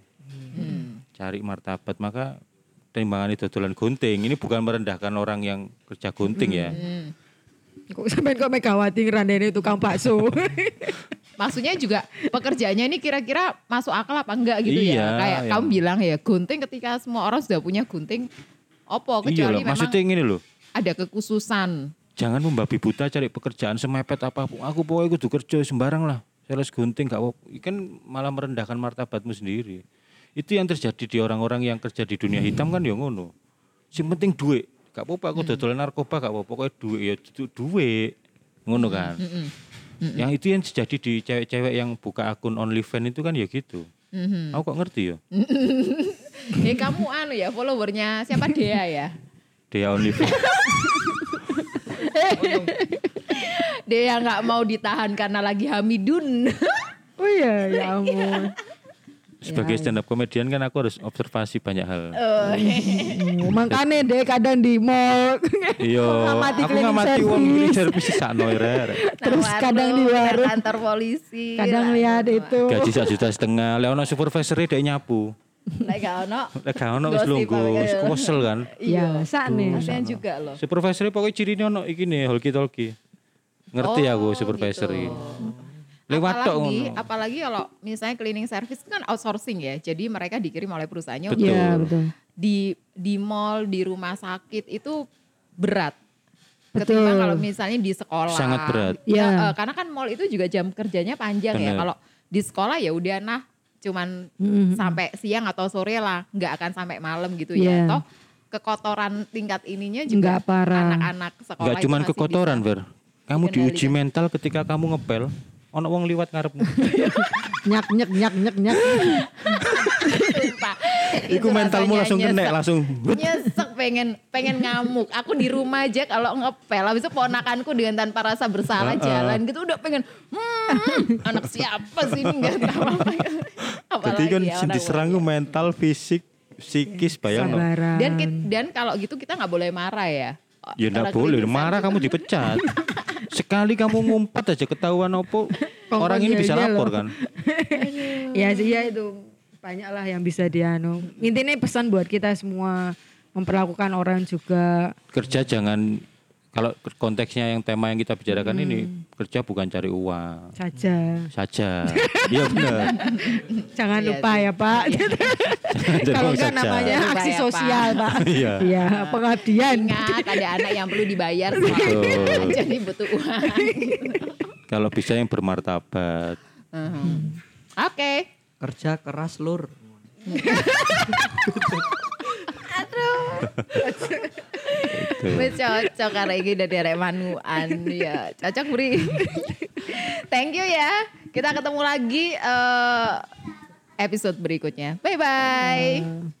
Cari martabat. Maka timbangan itu dodolan gunting. Ini bukan merendahkan orang yang kerja gunting ya. Kok sampai kok Megawati ngerandeni tukang bakso. Maksudnya juga pekerjaannya ini kira-kira masuk akal apa enggak gitu Iya, ya. Kayak yang- kamu bilang ya gunting ketika semua orang sudah punya gunting opo Iya kecuali loh, memang maksudnya ini loh. ada kekhususan. Jangan membabi buta cari pekerjaan semepet apa pun. Aku pokoknya kudu kerja sembarang lah. Sales gunting gak apa Kan malah merendahkan martabatmu sendiri. Itu yang terjadi di orang-orang yang kerja di dunia hitam kan ya ngono. Sing penting duit. Gak apa-apa aku dodolan narkoba gak apa-apa. Pokoknya duit ya du- duit. Ngono kan. Yang itu yang terjadi di cewek-cewek yang buka akun OnlyFans itu kan ya gitu. Mhm. Aku kok ngerti ya. Eh kamu anu ya followernya siapa Dea ya? Dia OnlyFans. Dea nggak mau ditahan karena lagi Hamidun. oh iya, ya ampun. Sebagai stand up comedian kan aku harus observasi banyak hal. Oh, Oh, makanya deh kadang di mall. Iya, aku ngamati uang service. cleaning service sisa noire. Terus Nah, kadang di warung, kantor polisi. Kadang lihat itu. Gaji sak juta setengah, Leona supervisor dia nyapu. Lek gak ono. Lek gak ono wis lungguh, wis kesel kan. Ya, sakne. Kasihan juga loh. Supervisor pokoknya cirinya ono iki nih, holki tolki. Ngerti Oh, aku supervisor gitu. iki. Lewat apalagi, apalagi kalau misalnya cleaning service kan outsourcing ya. Jadi mereka dikirim oleh perusahaannya Betul. untuk Iya, betul. di di mall, di rumah sakit itu berat. Betul. Ketimbang kalau misalnya di sekolah. Sangat berat. Ya, Iya. eh, karena kan mall itu juga jam kerjanya panjang ya. Bener. Kalau di sekolah ya udah nah cuman Mm-mm. sampai siang atau sore lah, nggak akan sampai malam gitu Iya. ya. Toh kekotoran tingkat ininya juga anak-anak sekolah Enggak itu cuman kekotoran, bisa. Ver. Kamu diuji mental ketika kamu ngepel, ono wong liwat ngarepmu. Nyak nyak nyak nyak nyak. Sumpah. Iku mentalmu langsung kena, langsung. Nyesek pengen pengen ngamuk. Aku di rumah aja kalau ngepel habis itu ponakanku dengan tanpa rasa bersalah jalan gitu udah pengen hmm, anak siapa sih ini? Nggak tahu apa. Jadi kan ya diserang mental, fisik, psikis bayang dan dan kalau gitu kita nggak boleh marah ya Ya enggak boleh, marah kamu dipecat. Sekali kamu ngumpet aja ketahuan opo, orang ini bisa iya lapor kan. ya sih ya itu banyak lah yang bisa dianu. Intinya pesan buat kita semua memperlakukan orang juga Kerja jangan kalau konteksnya yang tema yang kita bicarakan Hmm. ini kerja bukan cari uang saja. saja. Iya benar. Jangan Iya lupa sih. ya Pak. Jadi Kalau uang enggak saja. namanya Lupa aksi ya, Pak. sosial Pak. Iya. Iya, pengabdian. ingat ada anak yang perlu dibayar jadi butuh uang Kalau bisa yang bermartabat. Mhm. oke Kerja keras lur. Itu. Wis cocok karena ini dari arek manuan ya. Cocok Bri. Thank you ya. Kita ketemu lagi eh, episode berikutnya. Bye bye.